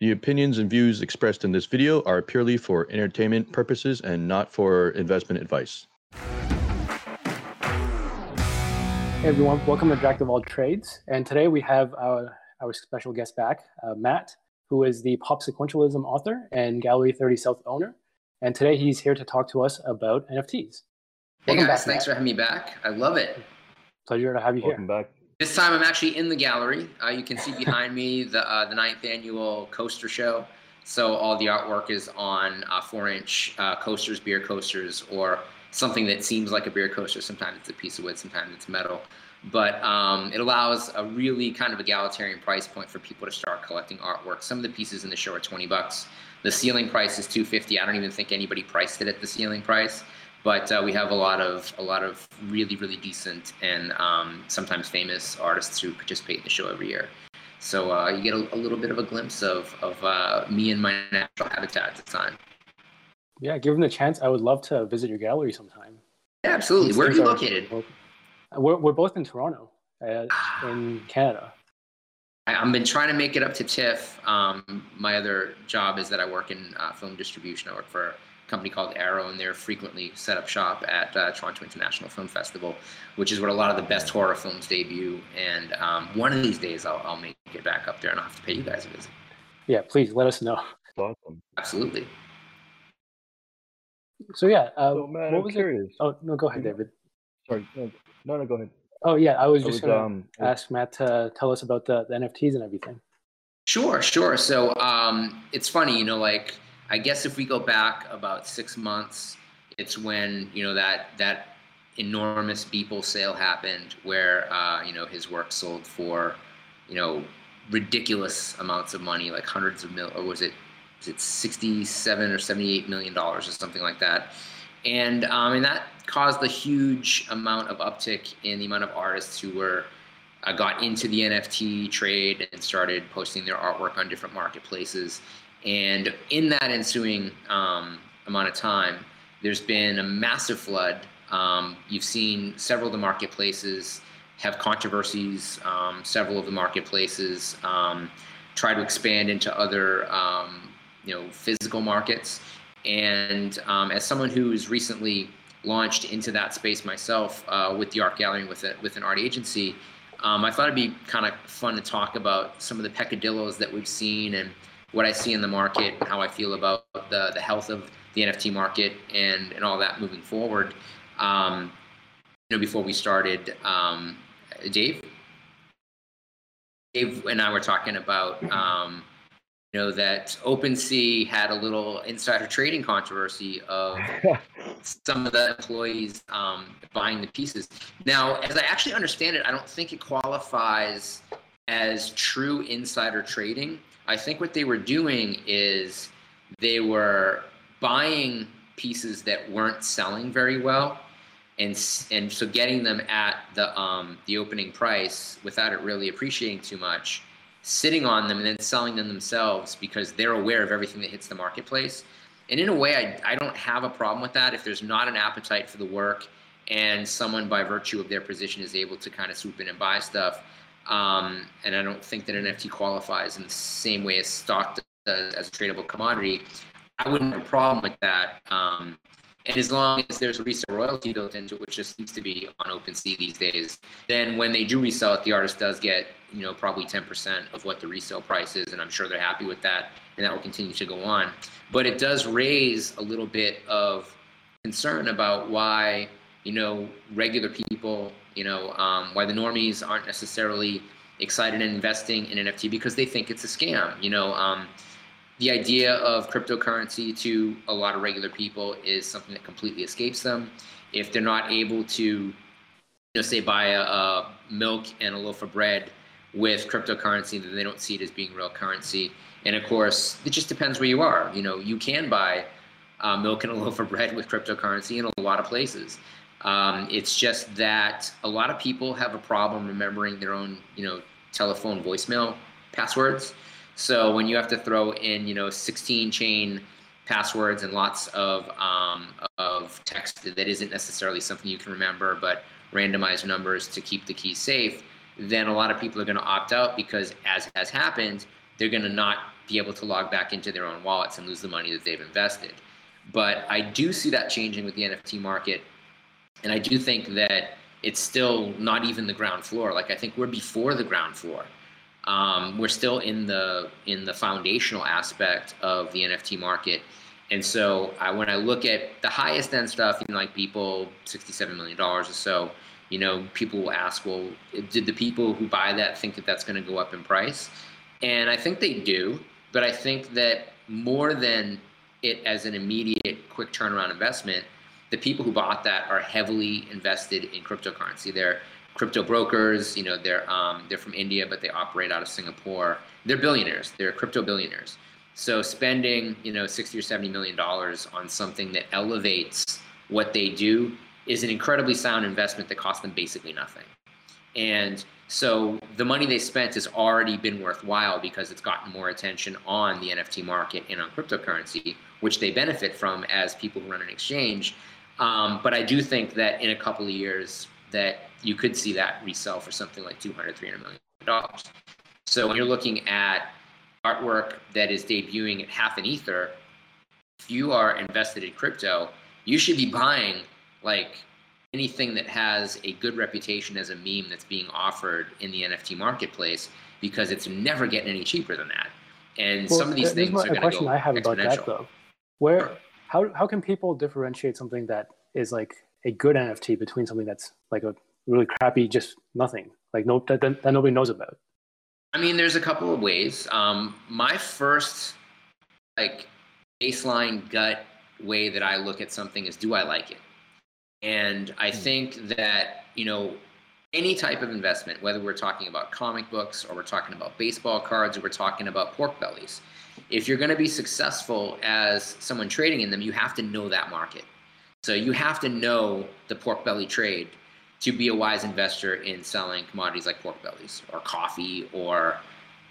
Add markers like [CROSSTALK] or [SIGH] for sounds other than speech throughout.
The opinions and views expressed in this video are purely for entertainment purposes and not for investment advice. Hey everyone, welcome to Jack of All Trades. And today we have our, our special guest back, uh, Matt, who is the Pop Sequentialism author and Gallery 30 South owner. And today he's here to talk to us about NFTs. Hey welcome guys, back, thanks Matt. for having me back. I love it. Pleasure to have you welcome here. Welcome back. This time I'm actually in the gallery. Uh, you can see behind me the uh, the ninth annual coaster show. So all the artwork is on uh, four inch uh, coasters, beer coasters, or something that seems like a beer coaster. Sometimes it's a piece of wood, sometimes it's metal. But um, it allows a really kind of egalitarian price point for people to start collecting artwork. Some of the pieces in the show are 20 bucks. The ceiling price is 250. I don't even think anybody priced it at the ceiling price but uh, we have a lot of a lot of really really decent and um, sometimes famous artists who participate in the show every year. So uh, you get a, a, little bit of a glimpse of of uh, me and my natural habitat at the time. Yeah, given the chance, I would love to visit your gallery sometime. Yeah, absolutely. Where are you located? We're, we're both in Toronto, uh, in Canada. I've been trying to make it up to TIFF. Um, my other job is that I work in uh, film distribution. I work for company called Arrow, and they're frequently set up shop at uh, Toronto International Film Festival, which is where a lot of the best horror films debut. And um, one of these days, I'll, I'll make it back up there, and I'll have to pay you guys a visit. Yeah, please let us know. Awesome. Absolutely. So yeah, uh, so, man, what was curious. It? Oh no, go ahead, David. Sorry, no, no, no go ahead. Oh yeah, I was just I was, gonna um, ask Matt to tell us about the, the NFTs and everything. Sure, sure. So um, it's funny, you know, like I guess if we go back about six months, it's when you know that that enormous Beeple sale happened, where uh, you know his work sold for you know ridiculous amounts of money, like hundreds of mil, or was it was it sixty-seven or seventy-eight million dollars or something like that, and um, and that caused a huge amount of uptick in the amount of artists who were uh, got into the NFT trade and started posting their artwork on different marketplaces. And in that ensuing um, amount of time, there's been a massive flood. Um, you've seen several of the marketplaces have controversies. Um, several of the marketplaces um, try to expand into other, um, you know, physical markets. And um, as someone who's recently launched into that space myself uh, with the art gallery with a, with an art agency, I thought it'd be kind of fun to talk about some of the peccadillos that we've seen and what I see in the market and how I feel about the, the health of the NFT market and, and all that moving forward. Um, you know, before we started, um, Dave, Dave and I were talking about, um, you know, that OpenSea had a little insider trading controversy of [LAUGHS] some of the employees um, buying the pieces. Now, as I actually understand it, I don't think it qualifies as true insider trading I think what they were doing is they were buying pieces that weren't selling very well, and and so getting them at the um, the opening price without it really appreciating too much, sitting on them and then selling them themselves because they're aware of everything that hits the marketplace. And in a way, I, I don't have a problem with that if there's not an appetite for the work and someone by virtue of their position is able to kind of swoop in and buy stuff um, and I don't think that an NFT qualifies in the same way as stock does as a tradable commodity. I wouldn't have a problem with that. Um, and as long as there's a resale royalty built into it, which just seems to be on OpenSea these days, then when they do resell it, the artist does get, you know, probably 10% of what the resale price is, and I'm sure they're happy with that, and that will continue to go on. But it does raise a little bit of concern about why, you know, regular people you know, um, why the normies aren't necessarily excited in investing in NFT because they think it's a scam. You know, um, the idea of cryptocurrency to a lot of regular people is something that completely escapes them. If they're not able to, you know, say buy a, a milk and a loaf of bread with cryptocurrency, then they don't see it as being real currency. And of course, it just depends where you are. You know, you can buy uh, milk and a [LAUGHS] loaf of bread with cryptocurrency in a lot of places. Um, it's just that a lot of people have a problem remembering their own, you know, telephone voicemail passwords. So when you have to throw in, you know, 16 chain passwords and lots of um, of text that isn't necessarily something you can remember, but randomized numbers to keep the key safe, then a lot of people are going to opt out because, as has happened, they're going to not be able to log back into their own wallets and lose the money that they've invested. But I do see that changing with the NFT market. And I do think that it's still not even the ground floor. Like I think we're before the ground floor. Um, we're still in the in the foundational aspect of the NFT market. And so I, when I look at the highest end stuff, you know, like people, $67 million or so, you know, people will ask, well, did the people who buy that think that that's going to go up in price? And I think they do, but I think that more than it as an immediate quick turnaround investment, the people who bought that are heavily invested in cryptocurrency. They're crypto brokers, you know, they're um, they're from India, but they operate out of Singapore. They're billionaires. They're crypto billionaires. So spending, you know, 60 or 70 million dollars on something that elevates what they do is an incredibly sound investment that costs them basically nothing. And so the money they spent has already been worthwhile because it's gotten more attention on the NFT market and on cryptocurrency, which they benefit from as people who run an exchange. Um, but I do think that in a couple of years that you could see that resell for something like 200, 300 million dollars. So when you're looking at artwork that is debuting at half an ether, if you are invested in crypto, you should be buying like anything that has a good reputation as a meme that's being offered in the NFT marketplace because it's never getting any cheaper than that. And well, some of these things are going to go question I have about that though. Where. How how can people differentiate something that is like a good NFT between something that's like a really crappy, just nothing, like no that, that, that nobody knows about? I mean, there's a couple of ways. Um, my first like baseline gut way that I look at something is, do I like it? And I hmm. think that, you know, any type of investment, whether we're talking about comic books or we're talking about baseball cards or we're talking about pork bellies, if you're going to be successful as someone trading in them, you have to know that market. So you have to know the pork belly trade to be a wise investor in selling commodities like pork bellies or coffee or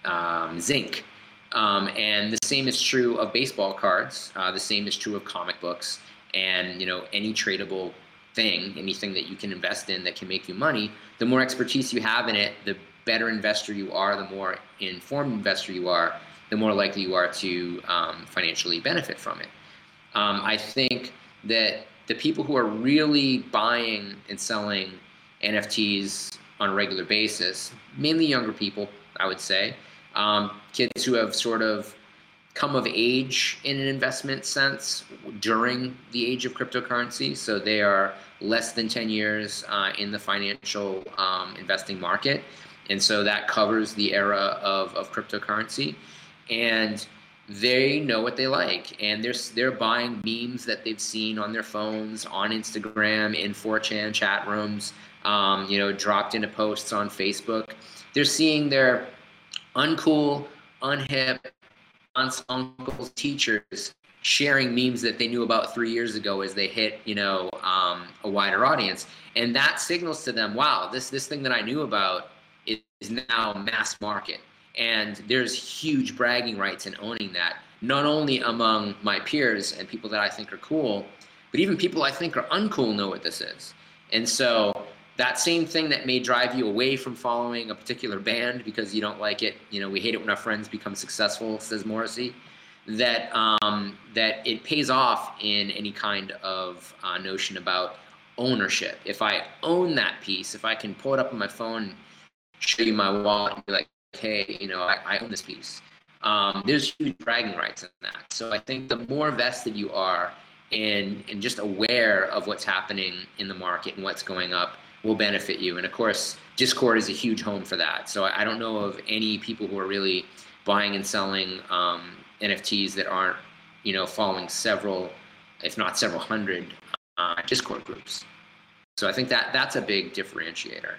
um, zinc. Um, and the same is true of baseball cards. Uh, the same is true of comic books and you know any tradable thing, anything that you can invest in that can make you money, the more expertise you have in it, the better investor you are, the more informed investor you are, the more likely you are to um, financially benefit from it. Um, I think that the people who are really buying and selling NFTs on a regular basis, mainly younger people, I would say, um, kids who have sort of come of age in an investment sense during the age of cryptocurrency. So they are less than 10 years uh, in the financial um, investing market. And so that covers the era of, of cryptocurrency. And they know what they like. And they're, they're buying memes that they've seen on their phones, on Instagram, in 4chan chat rooms, um, you know, dropped into posts on Facebook. They're seeing their uncool, unhip, aunts, uncles, teachers sharing memes that they knew about three years ago as they hit, you know, um, a wider audience, and that signals to them, wow, this this thing that I knew about is, is now mass market, and there's huge bragging rights in owning that, not only among my peers and people that I think are cool, but even people I think are uncool know what this is, and so that same thing that may drive you away from following a particular band because you don't like it. You know, we hate it when our friends become successful, says Morrissey. That um, that it pays off in any kind of uh, notion about ownership. If I own that piece, if I can pull it up on my phone, show you my wallet, and be like, hey, you know, I, I own this piece. Um, there's huge bragging rights in that. So I think the more vested you are in and just aware of what's happening in the market and what's going up, will benefit you. And of course, Discord is a huge home for that. So I don't know of any people who are really buying and selling um, NFTs that aren't, you know, following several, if not several hundred, uh, Discord groups. So I think that that's a big differentiator.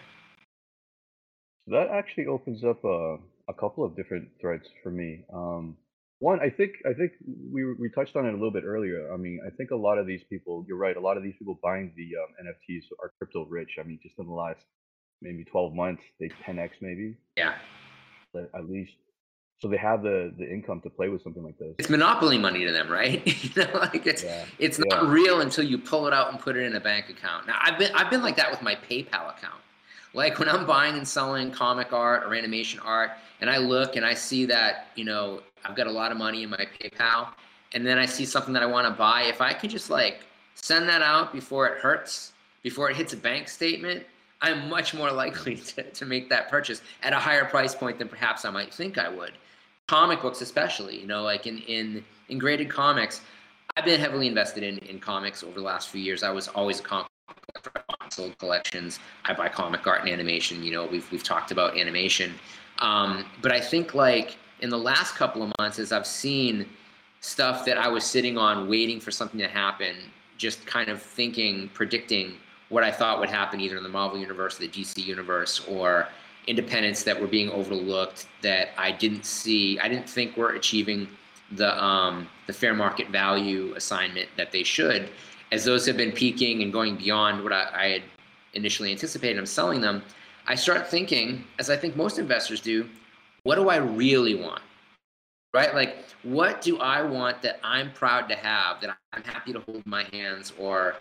That actually opens up a, a couple of different threads for me. Um, one, I think I think we we touched on it a little bit earlier. I mean, I think a lot of these people, you're right. A lot of these people buying the um, NFTs are crypto rich. I mean, just in the last maybe 12 months, they 10x maybe. Yeah. At least, so they have the the income to play with something like this. It's monopoly money to them, right? [LAUGHS] you know, like it's yeah. it's not yeah. real until you pull it out and put it in a bank account. Now, I've been I've been like that with my PayPal account. Like when I'm buying and selling comic art or animation art, and I look and I see that, you know, I've got a lot of money in my PayPal, and then I see something that I want to buy, if I could just like send that out before it hurts, before it hits a bank statement, I'm much more [LAUGHS] likely to, to make that purchase at a higher price point than perhaps I might think I would. Comic books, especially, you know, like in, in, in graded comics, I've been heavily invested in, in comics over the last few years. I was always a comic sold collections. I buy comic art and animation. You know, we've we've talked about animation, um, but I think like in the last couple of months, as I've seen stuff that I was sitting on, waiting for something to happen, just kind of thinking, predicting what I thought would happen either in the Marvel universe, the DC universe, or independents that were being overlooked that I didn't see, I didn't think were achieving the um, the fair market value assignment that they should as those have been peaking and going beyond what I, I had initially anticipated, I'm selling them. I start thinking, as I think most investors do, what do I really want? Right? Like, what do I want that I'm proud to have, that I'm happy to hold in my hands or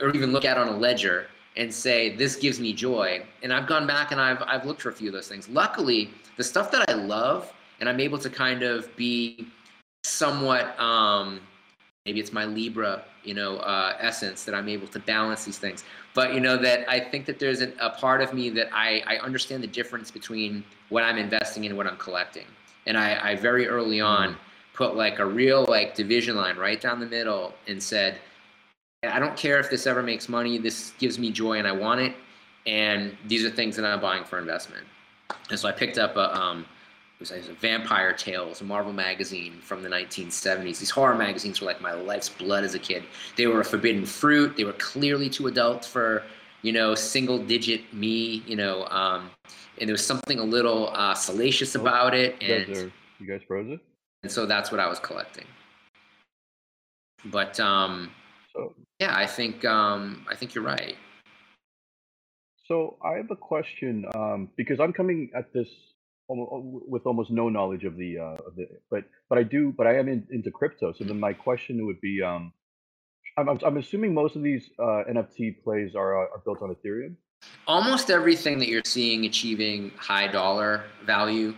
or even look at on a ledger and say, this gives me joy. And I've gone back and I've I've looked for a few of those things. Luckily, the stuff that I love and I'm able to kind of be somewhat um, maybe it's my Libra, you know, uh, essence that I'm able to balance these things. But you know that I think that there's an, a part of me that I, I understand the difference between what I'm investing in and what I'm collecting. And I, I very early on mm-hmm. put like a real like division line right down the middle and said, I don't care if this ever makes money. This gives me joy and I want it. And these are things that I'm buying for investment. And so I picked up a, um, was, it was a Vampire Tales, a Marvel magazine from the 1970s. These horror magazines were like my life's blood as a kid. They were a forbidden fruit. They were clearly too adult for, you know, single digit me, you know, um, and there was something a little uh, salacious oh, about it. And you guys, are, you guys froze it? And so that's what I was collecting. But um, so, yeah, I think um, I think you're right. So I have a question um, because I'm coming at this with almost no knowledge of the uh, of the but but I do but I am in, into crypto. So then my question would be, um, I'm I'm assuming most of these uh, NFT plays are uh, are built on Ethereum. Almost everything that you're seeing achieving high dollar value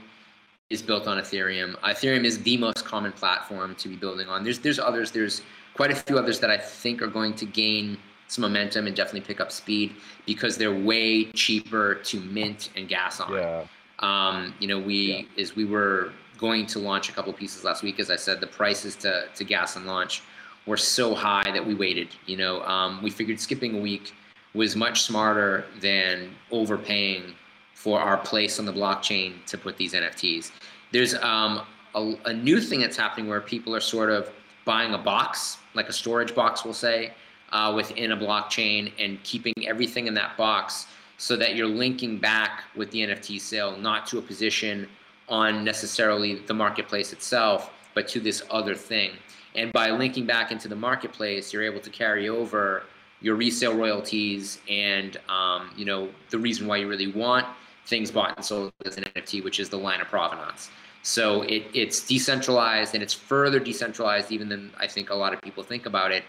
is built on Ethereum. Ethereum is the most common platform to be building on. There's there's others. There's quite a few others that I think are going to gain some momentum and definitely pick up speed because they're way cheaper to mint and gas on. Yeah. Um, you know, we yeah. as we were going to launch a couple pieces last week, as I said, the prices to to gas and launch were so high that we waited. You know, um, we figured skipping a week was much smarter than overpaying for our place on the blockchain to put these NFTs. There's um, a, a new thing that's happening where people are sort of buying a box, like a storage box, we'll say, uh, within a blockchain and keeping everything in that box so that you're linking back with the NFT sale, not to a position on necessarily the marketplace itself, but to this other thing. And by linking back into the marketplace, you're able to carry over your resale royalties and um, you know the reason why you really want things bought and sold as an NFT, which is the line of provenance. So it, it's decentralized and it's further decentralized even than I think a lot of people think about it,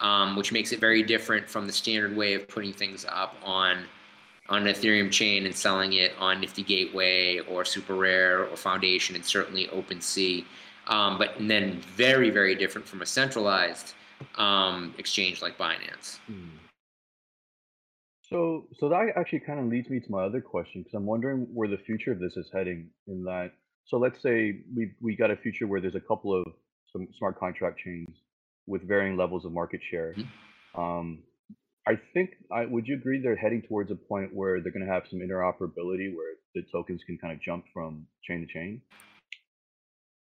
um, which makes it very different from the standard way of putting things up on on an Ethereum chain and selling it on Nifty Gateway or Super Rare or Foundation and certainly OpenSea. Um, but then very, very different from a centralized um, exchange like Binance. Hmm. So, so that actually kind of leads me to my other question because I'm wondering where the future of this is heading. In that, so let's say we we got a future where there's a couple of some smart contract chains with varying levels of market share. Mm-hmm. Um, I think I would you agree they're heading towards a point where they're going to have some interoperability where the tokens can kind of jump from chain to chain?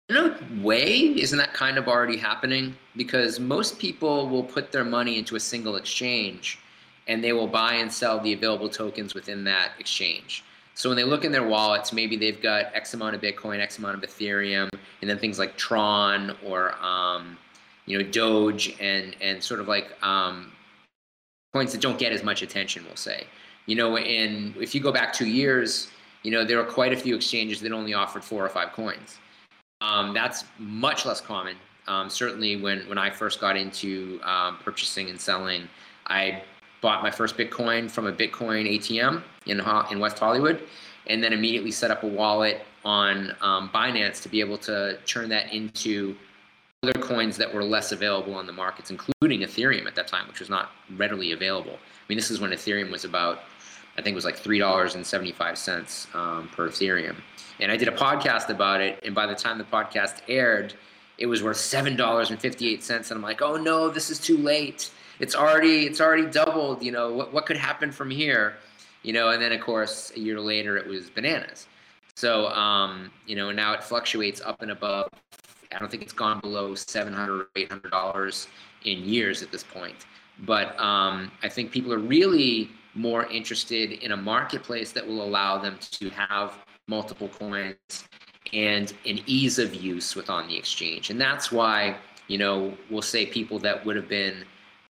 In a way, isn't that kind of already happening? Because most people will put their money into a single exchange and they will buy and sell the available tokens within that exchange. So when they look in their wallets, maybe they've got X amount of Bitcoin, X amount of Ethereum, and then things like Tron or um, you know Doge and and sort of like um, coins that don't get as much attention, we'll say. You know, and if you go back two years, you know, there are quite a few exchanges that only offered four or five coins. Um, that's much less common. Um, certainly when, when I first got into um, purchasing and selling, I bought my first Bitcoin from a Bitcoin ATM in in West Hollywood, and then immediately set up a wallet on um, Binance to be able to turn that into other coins that were less available on the markets, including Ethereum at that time, which was not readily available. I mean, this is when Ethereum was about, I think it was like three dollars and seventy-five cents um, per Ethereum, and I did a podcast about it. And by the time the podcast aired, it was worth seven dollars and fifty-eight cents, and I'm like, oh no, this is too late. It's already it's already doubled. You know what what could happen from here? You know, and then of course a year later it was bananas. So um, you know now it fluctuates up and above I don't think it's gone below 700 or 800 dollars in years at this point. But um, I think people are really more interested in a marketplace that will allow them to have multiple coins and an ease of use with on the exchange. And that's why, you know, we'll say people that would have been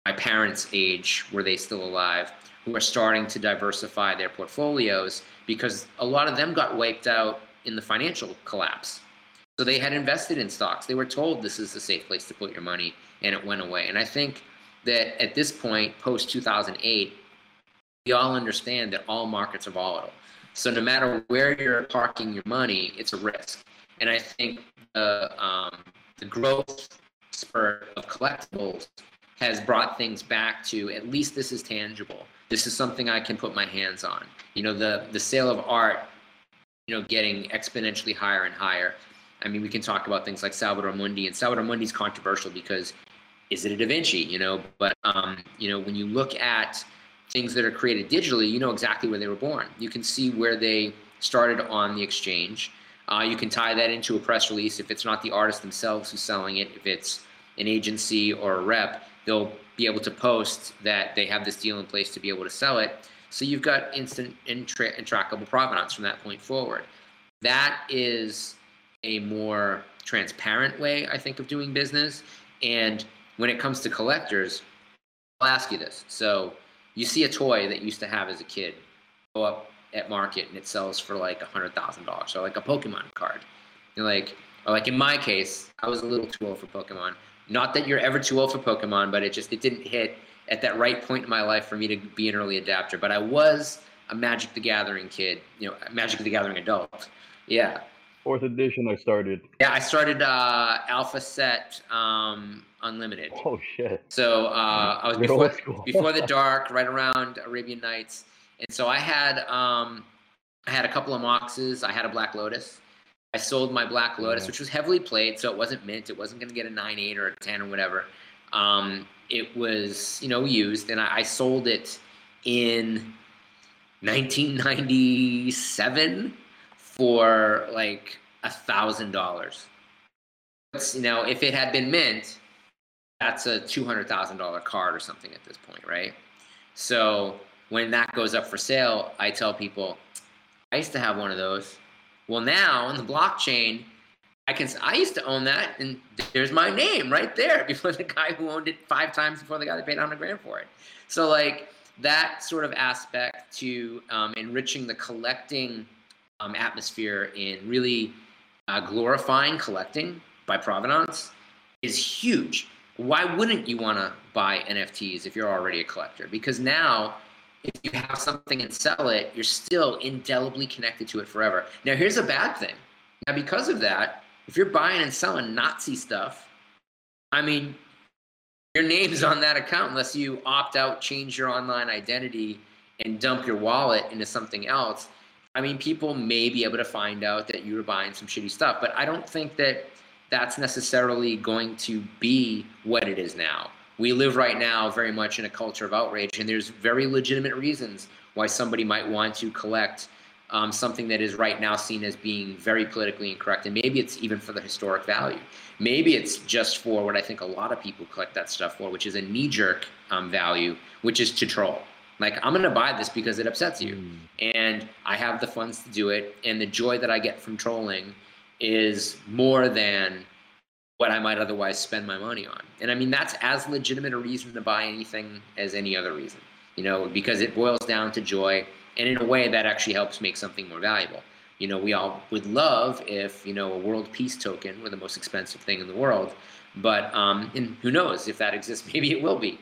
my parents' age, were they still alive, who are starting to diversify their portfolios because a lot of them got wiped out in the financial collapse. So they had invested in stocks. They were told this is a safe place to put your money, and it went away. And I think that at this point, post 2008, we all understand that all markets are volatile. So no matter where you're parking your money, it's a risk. And I think the, um, the growth spurt of collectibles has brought things back to at least this is tangible. This is something I can put my hands on. You know, the the sale of art, you know, getting exponentially higher and higher. I mean, we can talk about things like Salvador Mundi, and Salvador Mundi is controversial because is it a Da Vinci? You know, but um, you know, when you look at things that are created digitally, you know exactly where they were born. You can see where they started on the exchange. Uh, you can tie that into a press release if it's not the artist themselves who's selling it. If it's an agency or a rep, they'll be able to post that they have this deal in place to be able to sell it. So you've got instant and trackable provenance from that point forward. That is a more transparent way, I think, of doing business. And when it comes to collectors, I'll ask you this. So you see a toy that you used to have as a kid go up at market and it sells for like a hundred thousand dollars. So like a Pokemon card. You're like, or like in my case, I was a little too old for Pokemon. Not that you're ever too old for Pokemon, but it just it didn't hit at that right point in my life for me to be an early adapter. But I was a Magic the Gathering kid, you know, Magic the Gathering adult. Yeah. Fourth edition, I started. Yeah, I started uh, Alpha Set um, Unlimited. Oh shit! So uh, I was before before the [LAUGHS] dark, right around Arabian Nights, and so I had um, I had a couple of Moxes. I had a Black Lotus. I sold my Black Lotus, yeah. which was heavily played, so it wasn't mint. It wasn't going to get a nine eight or a ten or whatever. Um, it was you know used, and I, I sold it in 1997 for like a thousand dollars. You know, if it had been mint, that's a two hundred thousand dollar card or something at this point, right? So when that goes up for sale, I tell people, I used to have one of those. Well, now on the blockchain, I can. I used to own that, and there's my name right there [LAUGHS] before the guy who owned it five times before the guy that paid hundred grand for it. So like that sort of aspect to um, enriching the collecting um, atmosphere in really uh, glorifying collecting by provenance is huge. Why wouldn't you want to buy NFTs if you're already a collector? Because now, if you have something and sell it, you're still indelibly connected to it forever. Now, here's a bad thing. Now, because of that, if you're buying and selling Nazi stuff, I mean, your name's on that account unless you opt out, change your online identity, and dump your wallet into something else I mean, people may be able to find out that you were buying some shitty stuff, but I don't think that that's necessarily going to be what it is now. We live right now very much in a culture of outrage, and there's very legitimate reasons why somebody might want to collect um, something that is right now seen as being very politically incorrect. And maybe it's even for the historic value. Maybe it's just for what I think a lot of people collect that stuff for, which is a knee jerk um, value, which is to troll. Like I'm gonna buy this because it upsets you, mm. and I have the funds to do it, and the joy that I get from trolling is more than what I might otherwise spend my money on. And I mean that's as legitimate a reason to buy anything as any other reason, you know, because it boils down to joy, and in a way that actually helps make something more valuable. you know, we all would love if, you know, a world peace token were the most expensive thing in the world. But, um, and who knows if that exists, [LAUGHS] maybe it will be.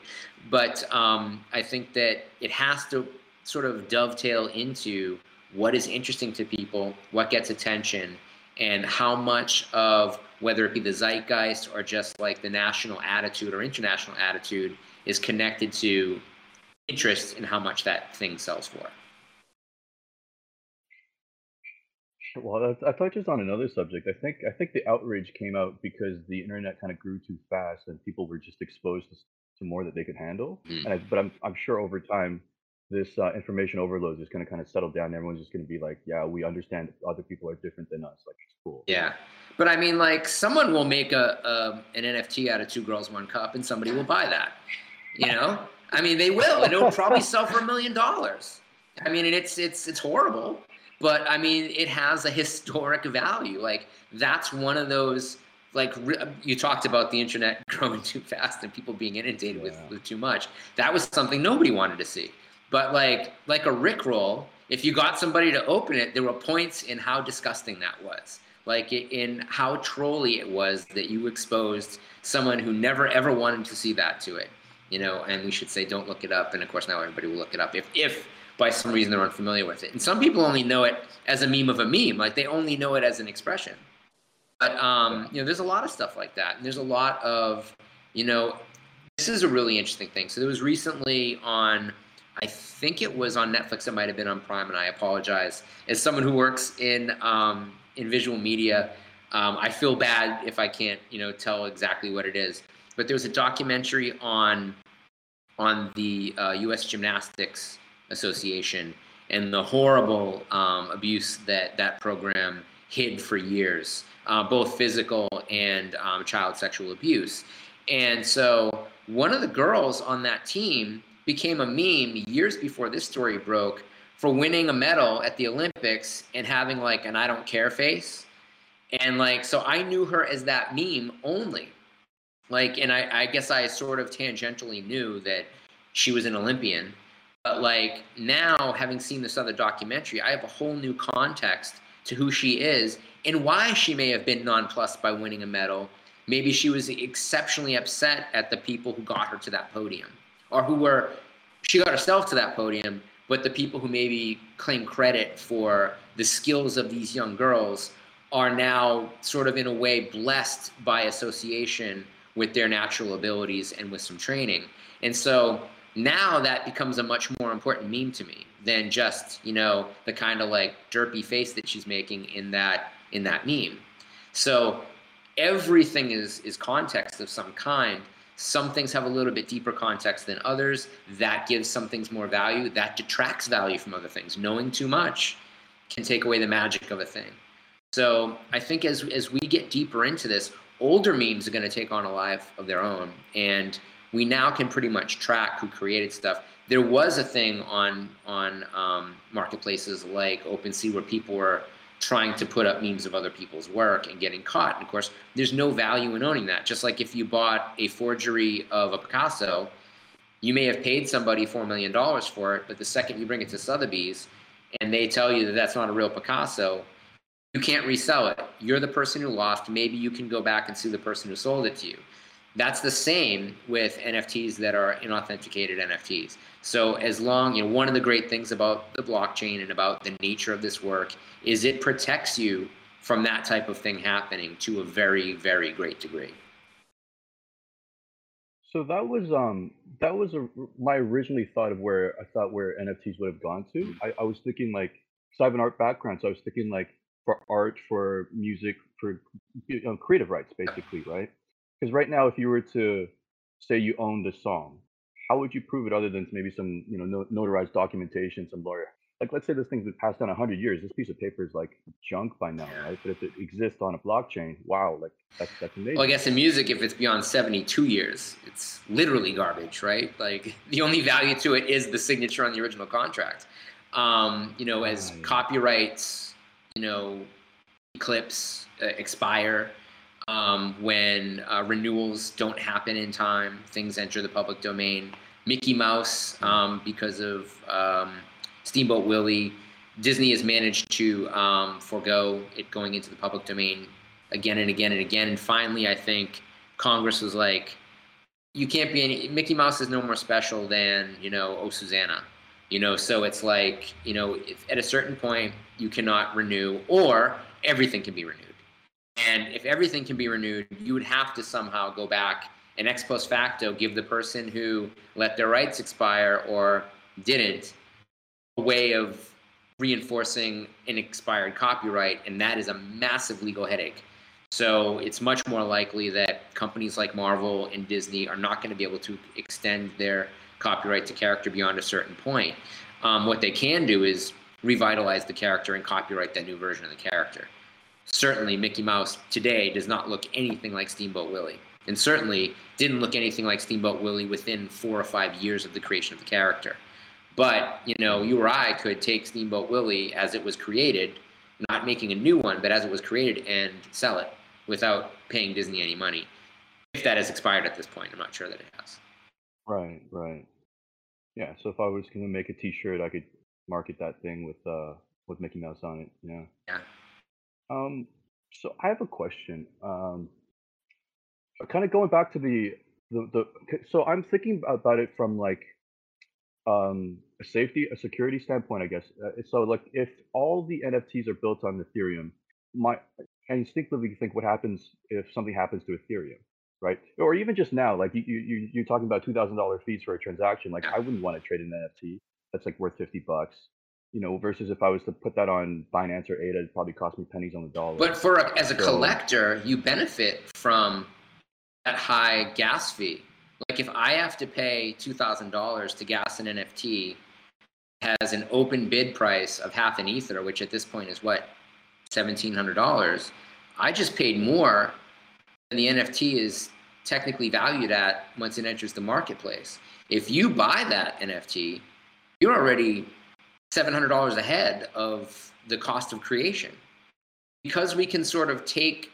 But um, I think that it has to sort of dovetail into what is interesting to people, what gets attention, and how much of whether it be the zeitgeist or just like the national attitude or international attitude is connected to interest in how much that thing sells for. Well, I, I touches on another subject. I think I think the outrage came out because the internet kind of grew too fast and people were just exposed to, to more that they could handle. Mm. And I, but I'm I'm sure over time this uh, information overload is just going to kind of settle down. Everyone's just going to be like, yeah, we understand other people are different than us. Like it's cool. Yeah, but I mean, like someone will make a, a an NFT out of Two Girls One Cup, and somebody will buy that. You know, I mean, they will, and it'll probably sell for a million dollars. I mean, and it's it's it's horrible but I mean, it has a [LAUGHS] historic value. Like that's one of those. Like you talked about the internet [LAUGHS] growing too fast and people being inundated yeah. with, with too much. That was something nobody wanted to see. But like like a Rickroll, if you got somebody to open it, there were points in how disgusting that was. Like in how trolly it was that you exposed someone who never ever wanted to see that to it. You know, and we should say don't look it up. And of course now everybody will look it up if if by some reason they're unfamiliar with it. And some people only know it as a meme of a meme, like they only know it as an expression. But um, you know, there's a lot of stuff like that. And there's a lot of, you know, this is a really interesting thing. So there was recently on, I think it was on Netflix. It might have been on Prime, and I apologize. As someone who works in um, in visual media, um, I feel bad if I can't, you know, tell exactly what it is. But there was a documentary on on the uh, U.S. gymnastics Association and the horrible um, abuse that that program hid for years, uh, both physical and um, child sexual abuse. And so one of the girls on that team became a meme years before this story broke for winning a medal at the Olympics and having like an I don't care face. And like, so I knew her as that meme only. Like, and I, I guess I sort of tangentially knew that she was an Olympian but like now, having seen this other documentary, I have a whole new context to who she is and why she may have been nonplussed by winning a medal. Maybe she was exceptionally upset at the people who got her to that podium, or who were, she got herself to that podium, but the people who maybe claim credit for the skills of these young girls are now sort of in a way blessed by association with their natural abilities and with some training. And so now that becomes a much more important meme to me than just you know the kind of like derpy face that she's making in that in that meme. So everything is is context of some kind. Some things have a little bit deeper context than others. That gives some things more value. That detracts value from other things. Knowing too much can take away the magic of a thing. So i think as as we get deeper into this older memes are going to take on a life of their own. And we now can pretty much track who created stuff. There was a thing on on um, marketplaces like OpenSea where people were trying to put up memes of other people's work and getting caught. And of course, there's no value in owning that. Just like if you bought a forgery of a Picasso, you may have paid somebody four million dollars for it, but the second you bring it to Sotheby's and they tell you that that's not a real Picasso, you can't resell it. You're the person who lost. Maybe you can go back and sue the person who sold it to you. That's the same with NFTs that are inauthenticated NFTs. So as long, you know, one of the great things about the blockchain and about the nature of this work is it protects you from that type of thing happening to a very, very great degree. So that was um that was a, my originally thought of where I thought where NFTs would have gone to. I, I was thinking like so I have an art background, so I was thinking like for art, for music, for you know, creative rights, basically, right? Because right now, if you were to say you owned a song, how would you prove it other than maybe some you know notarized documentation, some lawyer? Like let's say this thing's been passed down hundred years. This piece of paper is like junk by now, right? But if it exists on a blockchain, wow, like that's that's amazing. Well, I guess in music, if it's beyond seventy-two years, it's literally garbage, right? Like [LAUGHS] the only value to it is the signature on the original contract. Um, you know, as copyrights, you know, eclipse, uh, expire um, when uh, renewals don't happen in time, things enter the public domain. Mickey Mouse, um, because of um, Steamboat Willie, Disney has managed to um, forego it going into the public domain again and again and again. And finally, I think Congress was like, you can't be any, Mickey Mouse is no more special than, you know, Oh Susanna. You know, so it's like, you know, at a certain point, you cannot renew or everything can be renewed. And if everything can be renewed, you would have to somehow go back and ex post facto give the person who let their rights expire or didn't a way of reinforcing an expired copyright, and that is a massive legal headache. So it's much more likely that companies like Marvel and Disney are not going to be able to extend their copyright to character beyond a certain point. Um, what they can do is revitalize the character and copyright that new version of the character. Certainly, Mickey Mouse today does not look anything like Steamboat Willie, and certainly didn't look anything like Steamboat Willie within four or five years of the creation of the character. But you know, you or I could take Steamboat Willie as it was created, not making a new one, but as it was created, and sell it without paying Disney any money. If that has expired at this point, I'm not sure that it has. Right, right. Yeah. So if I was going to make a T-shirt, I could market that thing with uh with Mickey Mouse on it. Yeah. Yeah. Um. So I have a question. Um. Kind of going back to the the the. So I'm thinking about it from like um a safety, a security standpoint, I guess. Uh, so, like, if all the NFTs are built on Ethereum, my I instinctively think what happens if something happens to Ethereum, right? Or even just now, like you you you're talking about two thousand dollar fees for a transaction. Like, I wouldn't want to trade an NFT that's like worth fifty bucks, you know, versus if I was to put that on Binance or ADA, it'd probably cost me pennies on the dollar. But for a, as a so, collector, you benefit from that high gas fee. Like if I have to pay two thousand dollars to gas an NFT has an open bid price of half an ether, which at this point is what seventeen hundred dollars. I just paid more than the NFT is technically valued at once it enters the marketplace. If you buy that NFT, you're already seven hundred dollars ahead of the cost of creation. Because we can sort of take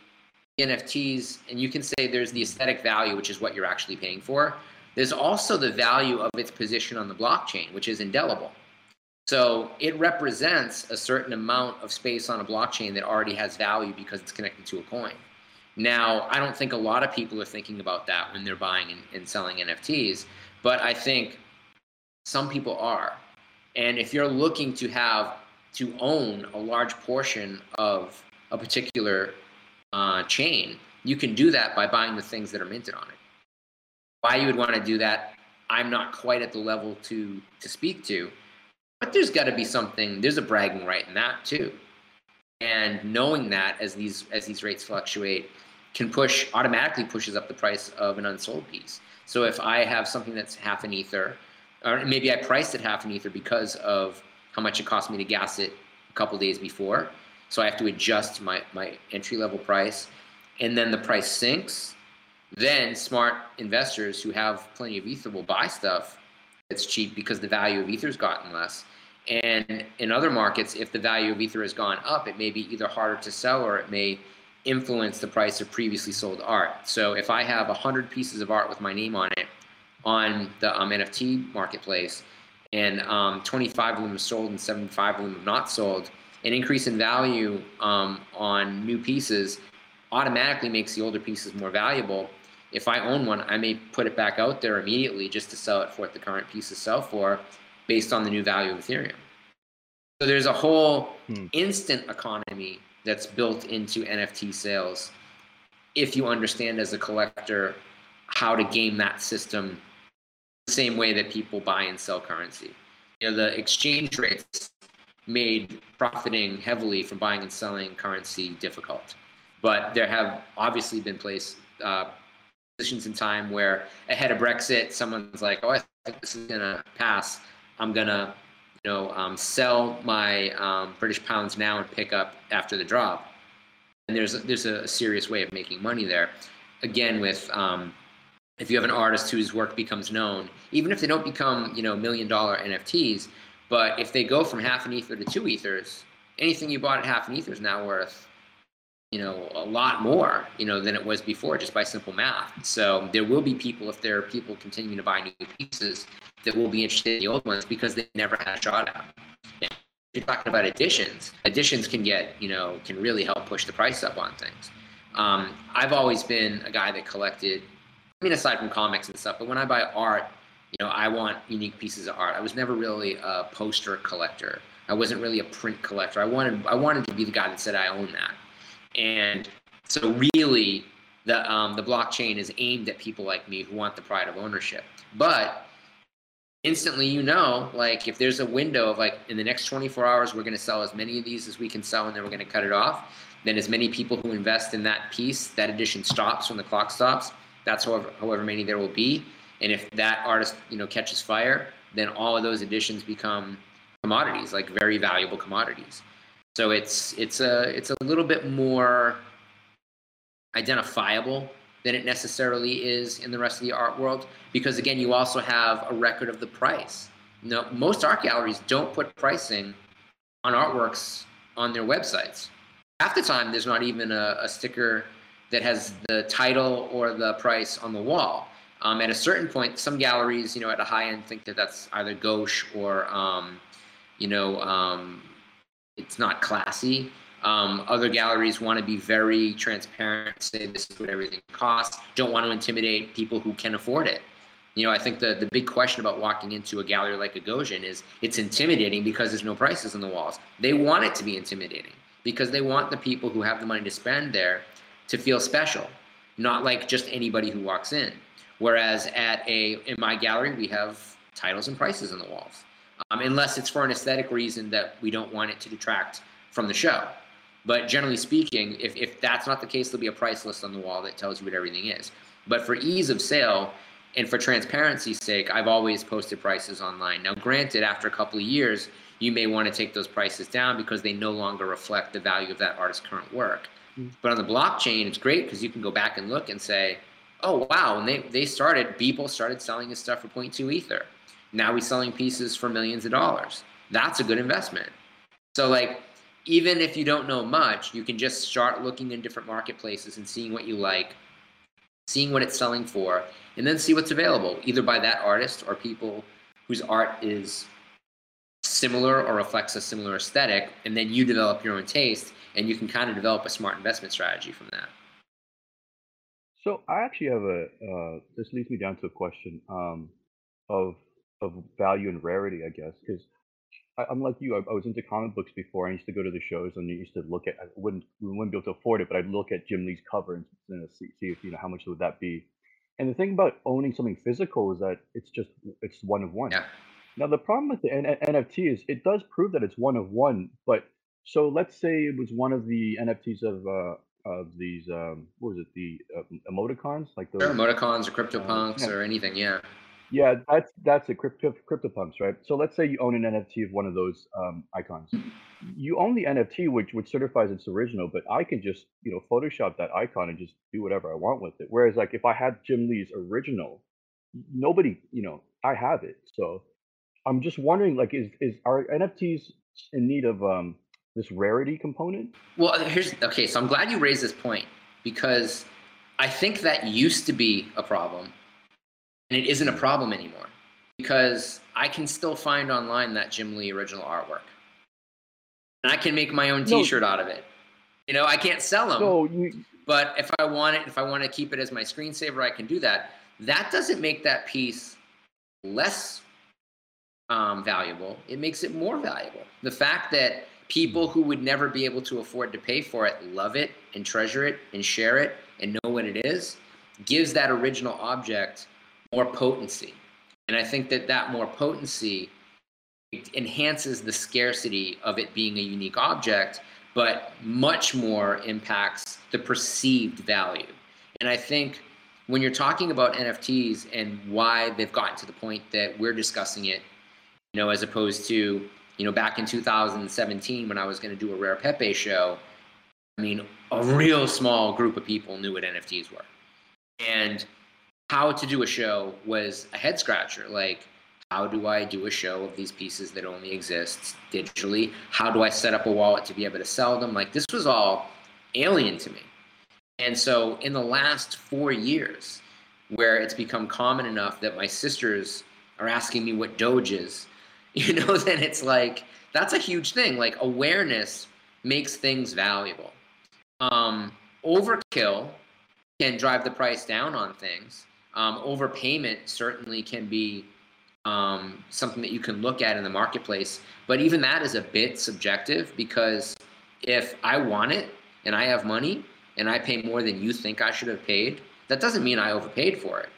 NFTs and you can say there's the aesthetic value, which is what you're actually paying for. There's also the value of its position on the blockchain, which is indelible. So it represents a certain amount of space on a blockchain that already has value because it's connected to a coin. Now, I don't think a lot of people are thinking about that when they're buying and, and selling NFTs, but I think some people are. And if you're looking to have to own a large portion of a particular uh, chain, you can do that by buying the things that are minted on it. Why you would want to do that, I'm not quite at the level to to speak to but there's got to be something. There's a bragging right in that too, and knowing that as these as these rates fluctuate can push automatically pushes up the price of an unsold piece. So if I have something that's half an ether, or maybe I priced it half an ether because of how much it cost me to gas it a couple days before, so I have to adjust my my entry level price, and then the price sinks. Then smart investors who have plenty of ether will buy stuff that's cheap because the value of ether's gotten less and in other markets, if the value of Ether has gone up, it may be either harder to sell or it may influence the price of previously sold art. So if I have 100 pieces of art with my name on it on the um, NFT marketplace, and um, 25 of them sold and 75 of them have not sold, an increase in value um, on new pieces automatically makes the older pieces more valuable. If I own one, I may put it back out there immediately just to sell it for what the current pieces sell for based on the new value of Ethereum. So there's a whole hmm. instant economy that's built into NFT sales if you understand as a collector how to game that system same way that people buy and sell currency. You know, the exchange rates made profiting heavily from buying and selling currency difficult. But there have obviously been place uh, positions in time where ahead of Brexit, someone's like, "Oh, I think this is gonna pass," I'm gonna, you know, um, sell my um, British pounds now and pick up after the drop. And there's there's a, serious way of making money there. Again, with um, if you have an artist whose work becomes known, even if they don't become you know million dollar NFTs, but if they go from half an ether to two ethers, anything you bought at half an ether is now worth you know a lot more you know than it was before just by simple math so there will be people if there are people continuing to buy new pieces that will be interested in the old ones because they never had a shot at If you're talking about editions. Editions can get, you know, can really help push the price up on things. Um, I've always been a guy that collected, I mean, aside from comics and stuff, but when I buy art, you know, I want unique pieces of art. I was never really a poster collector. I wasn't really a print collector. I wanted, I wanted to be the guy that said I own that. And so really, the um, the blockchain is aimed at people like me who want the pride of ownership. But instantly you know like if there's a window of like in the next 24 hours we're going to sell as many of these as we can sell and then we're going to cut it off then as many people who invest in that piece that edition stops when the clock stops that's however, however many there will be. And if that artist you know catches fire then all of those editions become commodities like very valuable commodities. So it's it's a it's a little bit more identifiable than it necessarily is in the rest of the art world because again you also have a record of the price. No, most art galleries don't put pricing on artworks on their websites. Half the time there's not even a, a sticker that has the title or the price on the wall um, at a certain point some galleries you know at a high end think that that's either gauche or um, you know um, it's not classy um, other galleries want to be very transparent, say this is what everything costs, don't want to intimidate people who can afford it. You know, I think the, the big question about walking into a gallery like a Gagosian is it's intimidating because there's no prices on the walls. They want it to be intimidating because they want the people who have the money to spend there to feel special, not like just anybody who walks in. Whereas at a in my gallery, we have titles and prices on the walls, um, unless it's for an aesthetic reason that we don't want it to detract from the show. But generally speaking, if, if that's not the case, there'll be a price list on the wall that tells you what everything is. But for ease of sale and for transparency's sake, I've always posted prices online. Now, granted, after a couple of years, you may want to take those prices down because they no longer reflect the value of that artist's current work. But on the blockchain, it's great because you can go back and look and say, oh, wow, and they, they started, Beeple started selling his stuff for 0.2 Ether. Now he's selling pieces for millions of dollars. That's a good investment. So, like, even if you don't know much, you can just start looking in different marketplaces and seeing what you like, seeing what it's selling for, and then see what's available, either by that artist or people whose art is similar or reflects a similar aesthetic, and then you develop your own taste, and you can kind of develop a smart investment strategy from that. So I actually have a. Uh, this leads me down to a question um, of of value and rarity, I guess, because I'm like you. I, I was into comic books before. I used to go to the shows and I used to look at. I wouldn't we wouldn't be able to afford it, but I'd look at Jim Lee's cover and you know, see, see if you know how much would that be. And the thing about owning something physical is that it's just it's one of one. Yeah. Now the problem with the N- NFT is it does prove that it's one of one. But so let's say it was one of the NFTs of uh, of these um, what was it the uh, emoticons like those sure, emoticons or CryptoPunks uh, yeah. or anything. Yeah. Yeah, that's that's it. Crypto CryptoPunks, right? So let's say you own an NFT of one of those um, icons. You own the NFT, which which certifies it's original, but I can just you know Photoshop that icon and just do whatever I want with it. Whereas like if I had Jim Lee's original, nobody you know I have it. So I'm just wondering like is is are NFTs in need of um, this rarity component? Well, here's okay. So I'm glad you raised this point because I think that used to be a problem and it isn't a problem anymore because I can still find online that Jim Lee original artwork. And I can make my own T-shirt no. out of it. You know, I can't sell them, no, you... but if I want it, if I want to keep it as my screensaver, I can do that. That doesn't make that piece less um, valuable. It makes it more valuable. The fact that people hmm. who would never be able to afford to pay for it love it and treasure it and share it and know what it is gives that original object more potency. And I think that that more potency enhances the scarcity of it being a unique object, but much more impacts the perceived value. And I think when you're talking about NFTs and why they've gotten to the point that we're discussing it, you know, as opposed to, you know, back in 2017 when I was going to do a Rare Pepe show, I mean, a real small group of people knew what NFTs were. And how to do a show was a head scratcher. Like, how do I do a show of these pieces that only exist digitally? How do I set up a wallet to be able to sell them? Like, this was all alien to me. And so, in the last four years, where it's become common enough that my sisters are asking me what Doge is, [LAUGHS] you know, then it's like that's a huge thing. Like awareness makes things valuable. Um, overkill can drive the price down on things. Um, overpayment certainly can be um, something that you can look at in the marketplace. But even that is a bit subjective because if I want it and I have money and I pay more than you think I should have paid, that doesn't mean I overpaid for it.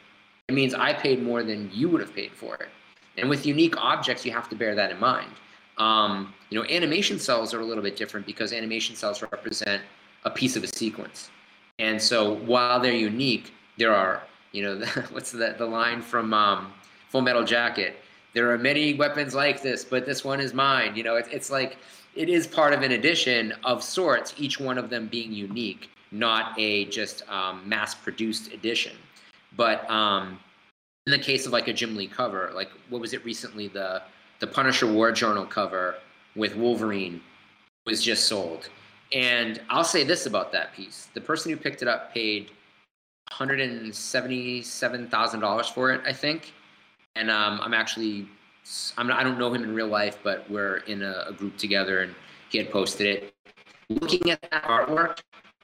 It means I paid more than you would have paid for it. And with unique objects, you have to bear that in mind. Um, you know, animation cells are a little bit different because animation cells represent a piece of a sequence. And so while they're unique, there are, you know, [LAUGHS] what's the, the line from um, Full Metal Jacket? There are many weapons like this, but this one is mine. You know, it, it's like it is part of an edition of sorts, each one of them being unique, not a just um, mass-produced edition. But um, in the case of like a Jim Lee cover, like what was it recently? The the Punisher War Journal cover with Wolverine was just sold. And I'll say this about that piece: the person who picked it up paid one hundred and seventy-seven thousand dollars for it, I think. And um, I'm actually, I'm I don't know him in real life, but we're in a, a group together, and he had posted it. Looking at that artwork,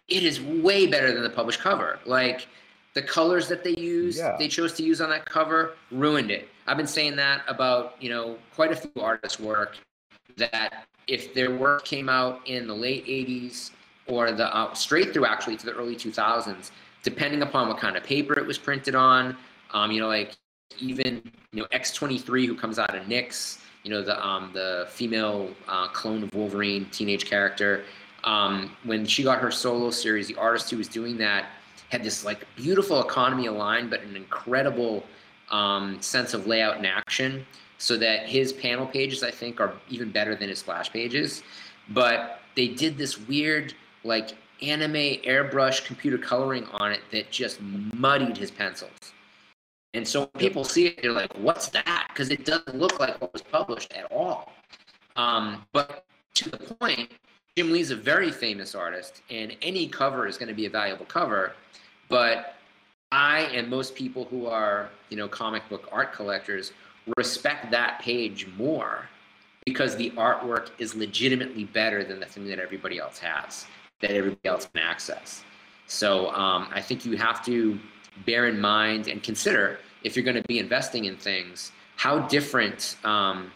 it is way better than the published cover. Like the colors that they use, yeah. they chose to use on that cover, ruined it. I've been saying that about you know quite a few artists' work that if their work came out in the late 80s or the uh, straight through actually to the early 2000s, depending upon what kind of paper it was printed on, um, you know, like even you know X23 who comes out of NYX, you know the um, the female uh, clone of Wolverine teenage character. Um, when she got her solo series, the artist who was doing that had this like beautiful economy aligned, but an incredible um, sense of layout and action so that his panel pages, I think, are even better than his splash pages. But they did this weird, like, anime airbrush computer coloring on it that just muddied his pencils. And so when people see it, they're like, what's that? Because it doesn't look like what was published at all. Um, but to the point, Jim Lee's a very famous artist, and any cover is going to be a valuable cover. But I and most people who are, you know, comic book art collectors respect that page more because the artwork is legitimately better than the thing that everybody else has, that everybody else can access. So um, I think you have to bear in mind and consider if you're going to be investing in things, how different um,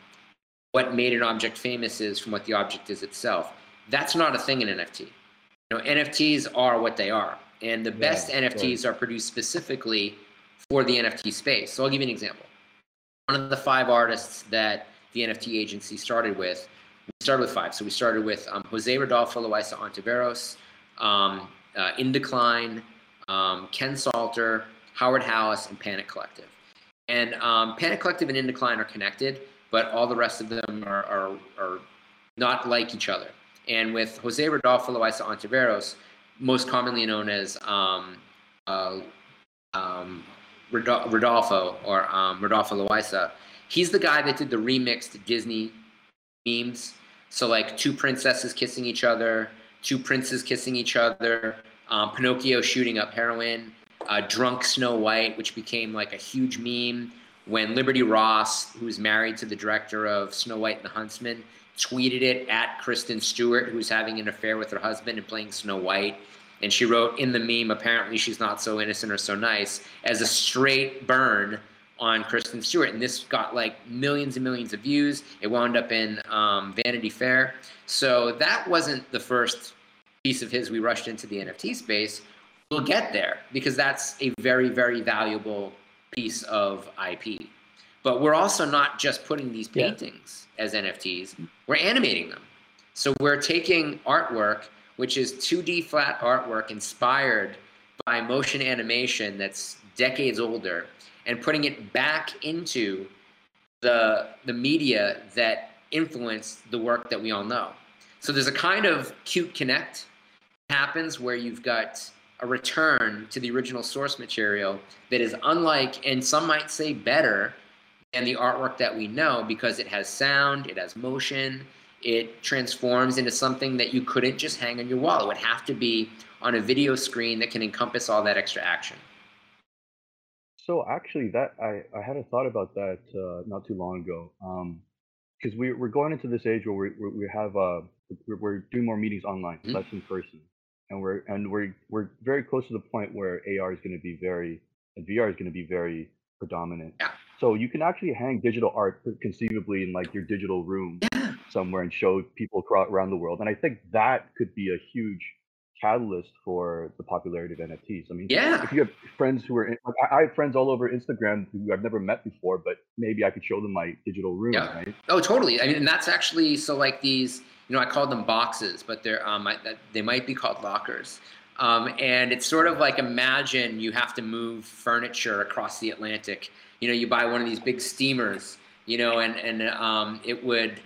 what made an object famous is from what the object is itself. That's not a thing in NFT. You know, NFTs are what they are. And the best yeah, NFTs are produced specifically for the NFT space. So I'll give you an example. One of the five artists that the NFT agency started with, we started with five. So we started with um, Jose Rodolfo Loaiza Ontiveros, um, uh, Indecline, um, Ken Salter, Howard Hallis, and Panic Collective. And um, Panic Collective and Indecline are connected, but all the rest of them are, are, are not like each other. And with Jose Rodolfo Loaiza Ontiveros, most commonly known as um, uh, um, Rodolfo or um, Rodolfo Loaiza. He's the guy that did the remixed Disney memes. So like two princesses kissing each other, two princes kissing each other, um, Pinocchio shooting up heroin, uh, drunk Snow White, which became like a huge meme when Liberty Ross, who's married to the director of Snow White and the Huntsman, tweeted it at Kristen Stewart, who's having an affair with her husband and playing Snow White. And she wrote in the meme, apparently she's not so innocent or so nice, as a straight burn on Kristen Stewart. And this got like millions and millions of views. It wound up in um, Vanity Fair. So that wasn't the first piece of his we rushed into the NFT space. We'll get there because that's a very, very valuable piece of IP. But we're also not just putting these paintings yeah. as NFTs, we're animating them. So we're taking artwork, which is 2D flat artwork inspired by motion animation that's decades older, and putting it back into the, the media that influenced the work that we all know. So there's a kind of cute connect happens where you've got a return to the original source material that is unlike, and some might say better, than the artwork that we know because it has sound, it has motion, it transforms into something that you couldn't just hang on your wall. It would have to be on a video screen that can encompass all that extra action. So actually, that I, I had a thought about that uh, not too long ago. Um, because we we're going into this age where we we we have uh we're, we're doing more meetings online, Mhm. less in person, and we're and we're we're very close to the point where AR is going to be very and VR is going to be very predominant. Yeah. So you can actually hang digital art conceivably in like your digital room Yeah. somewhere and show people around the world, and I think that could be a huge catalyst for the popularity of NFTs. I mean, Yeah. if you have friends who are, in, like, I I have friends all over Instagram who I've never met before, but maybe I could show them my digital room, Yeah. right? Oh, totally. I mean, and that's actually so like these. You know, I call them boxes, but they're um, I, they might be called lockers. Um, and it's sort of like imagine you have to move furniture across the Atlantic. You know, you buy one of these big steamers. You know, and and um, it would.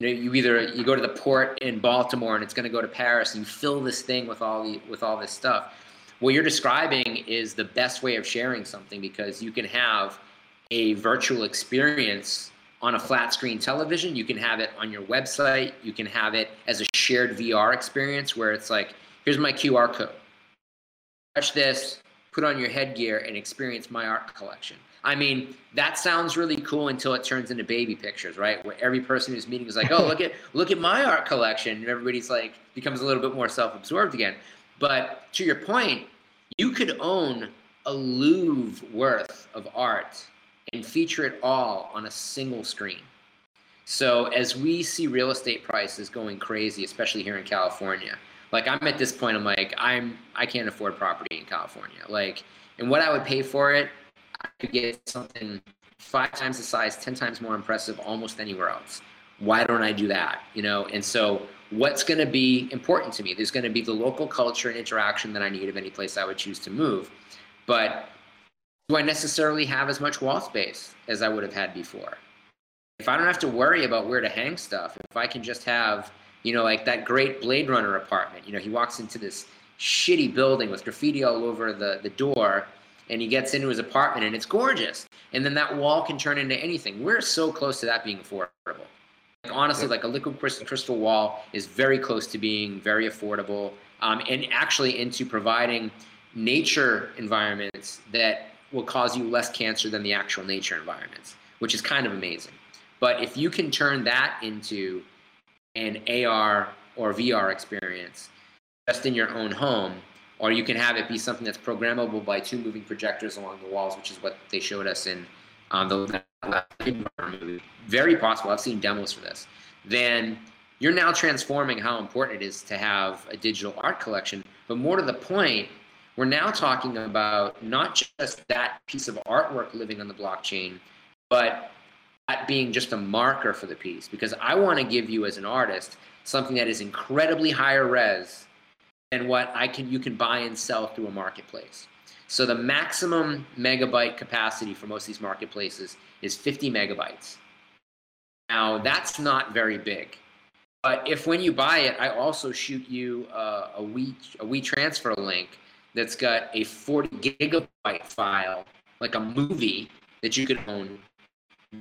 You know, you either you go to the port in Baltimore and it's going to go to Paris, and you fill this thing with all the with all this stuff. What you're describing is the best way of sharing something because you can have a virtual experience on a flat screen television. You can have it on your website. You can have it as a shared VR experience where it's like, here's my QR code. Touch this, put on your headgear, and experience my art collection. I mean, that sounds really cool until it turns into baby pictures, right? Where every person who's meeting is like, "Oh, look at [LAUGHS] look at my art collection," and everybody's like becomes a little bit more self-absorbed again. But to your point, you could own a Louvre worth of art and feature it all on a single screen. So as we see real estate prices going crazy, especially here in California, like I'm at this point, I'm like, I'm I can't afford property in California. Like, and what I would pay for it, I could get something five times the size, ten times more impressive almost anywhere else. Why don't I do that? You know, and so what's going to be important to me? There's going to be the local culture and interaction that I need of any place I would choose to move. But do I necessarily have as much wall space as I would have had before? If I don't have to worry about where to hang stuff, if I can just have, you know, like that great Blade Runner apartment, you know, he walks into this shitty building with graffiti all over the, the door and he gets into his apartment and it's gorgeous. And then that wall can turn into anything. We're so close to that being affordable. Like, honestly, like a liquid crystal, crystal wall is very close to being very affordable um, and actually into providing nature environments that will cause you less cancer than the actual nature environments, which is kind of amazing. But if you can turn that into an AR or VR experience just in your own home, or you can have it be something that's programmable by two moving projectors along the walls, which is what they showed us in um, the movie. Very possible. I've seen demos for this. Then you're now transforming how important it is to have a digital art collection. But more to the point, we're now talking about not just that piece of artwork living on the blockchain, but that being just a marker for the piece. Because I want to give you as an artist something that is incredibly higher res than what I can you can buy and sell through a marketplace. So the maximum megabyte capacity for most of these marketplaces is 50 megabytes. Now that's not very big. But if when you buy it, I also shoot you a, a we a WeTransfer link that's got a 40 gigabyte file, like a movie that you could own,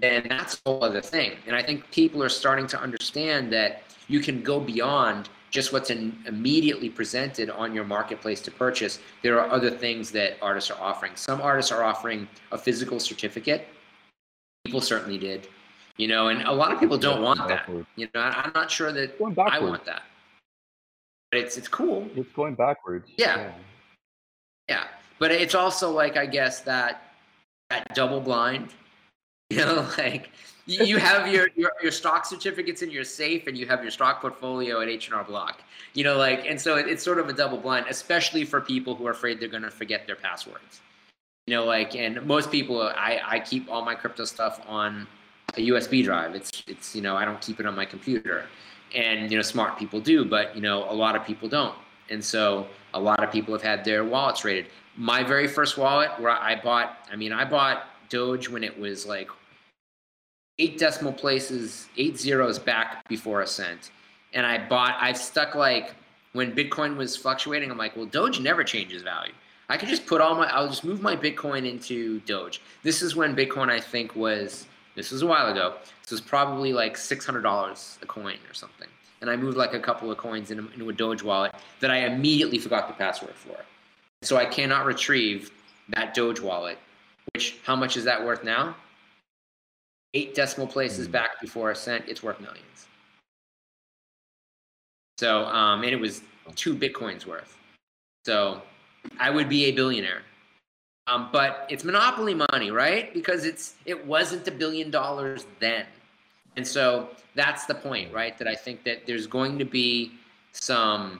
then that's a whole other thing. And I think people are starting to understand that you can go beyond just what's in, immediately presented on your marketplace to purchase. There are other things that artists are offering. Some artists are offering a physical certificate. People certainly did, you know, and a lot of people don't want that. You know, I'm not sure that I want that. But it's it's cool. It's going backwards. Yeah. Yeah, but it's also like I guess that that double blind, [LAUGHS] you know, like you have your, your your stock certificates in your safe and you have your stock portfolio at H and R Block, you know, like and so it, it's sort of a double blind, especially for people who are afraid they're going to forget their passwords, you know, like and most people I I keep all my crypto stuff on a USB drive. It's it's you know I don't keep it on my computer, and you know smart people do, but you know a lot of people don't. And so a lot of people have had their wallets raided My very first wallet, where I bought, I mean, I bought Doge when it was like eight decimal places, eight zeros back before a cent. And I bought, I've stuck like, when Bitcoin was fluctuating, I'm like, well, Doge never changes value. I could just put all my, I'll just move my Bitcoin into Doge. This is when Bitcoin, I think, was, this was a while ago. This was probably like $600 a coin or something and I moved like a couple of coins into, into a Doge wallet that I immediately forgot the password for. So I cannot retrieve that Doge wallet. Which how much is that worth now? Eight decimal places Mm. back before a cent, it's worth millions. So, um, and it was two bitcoins worth. So, I would be a billionaire. Um, but it's monopoly money, right? Because it's it wasn't a billion dollars then, and so that's the point, right? That I think that there's going to be some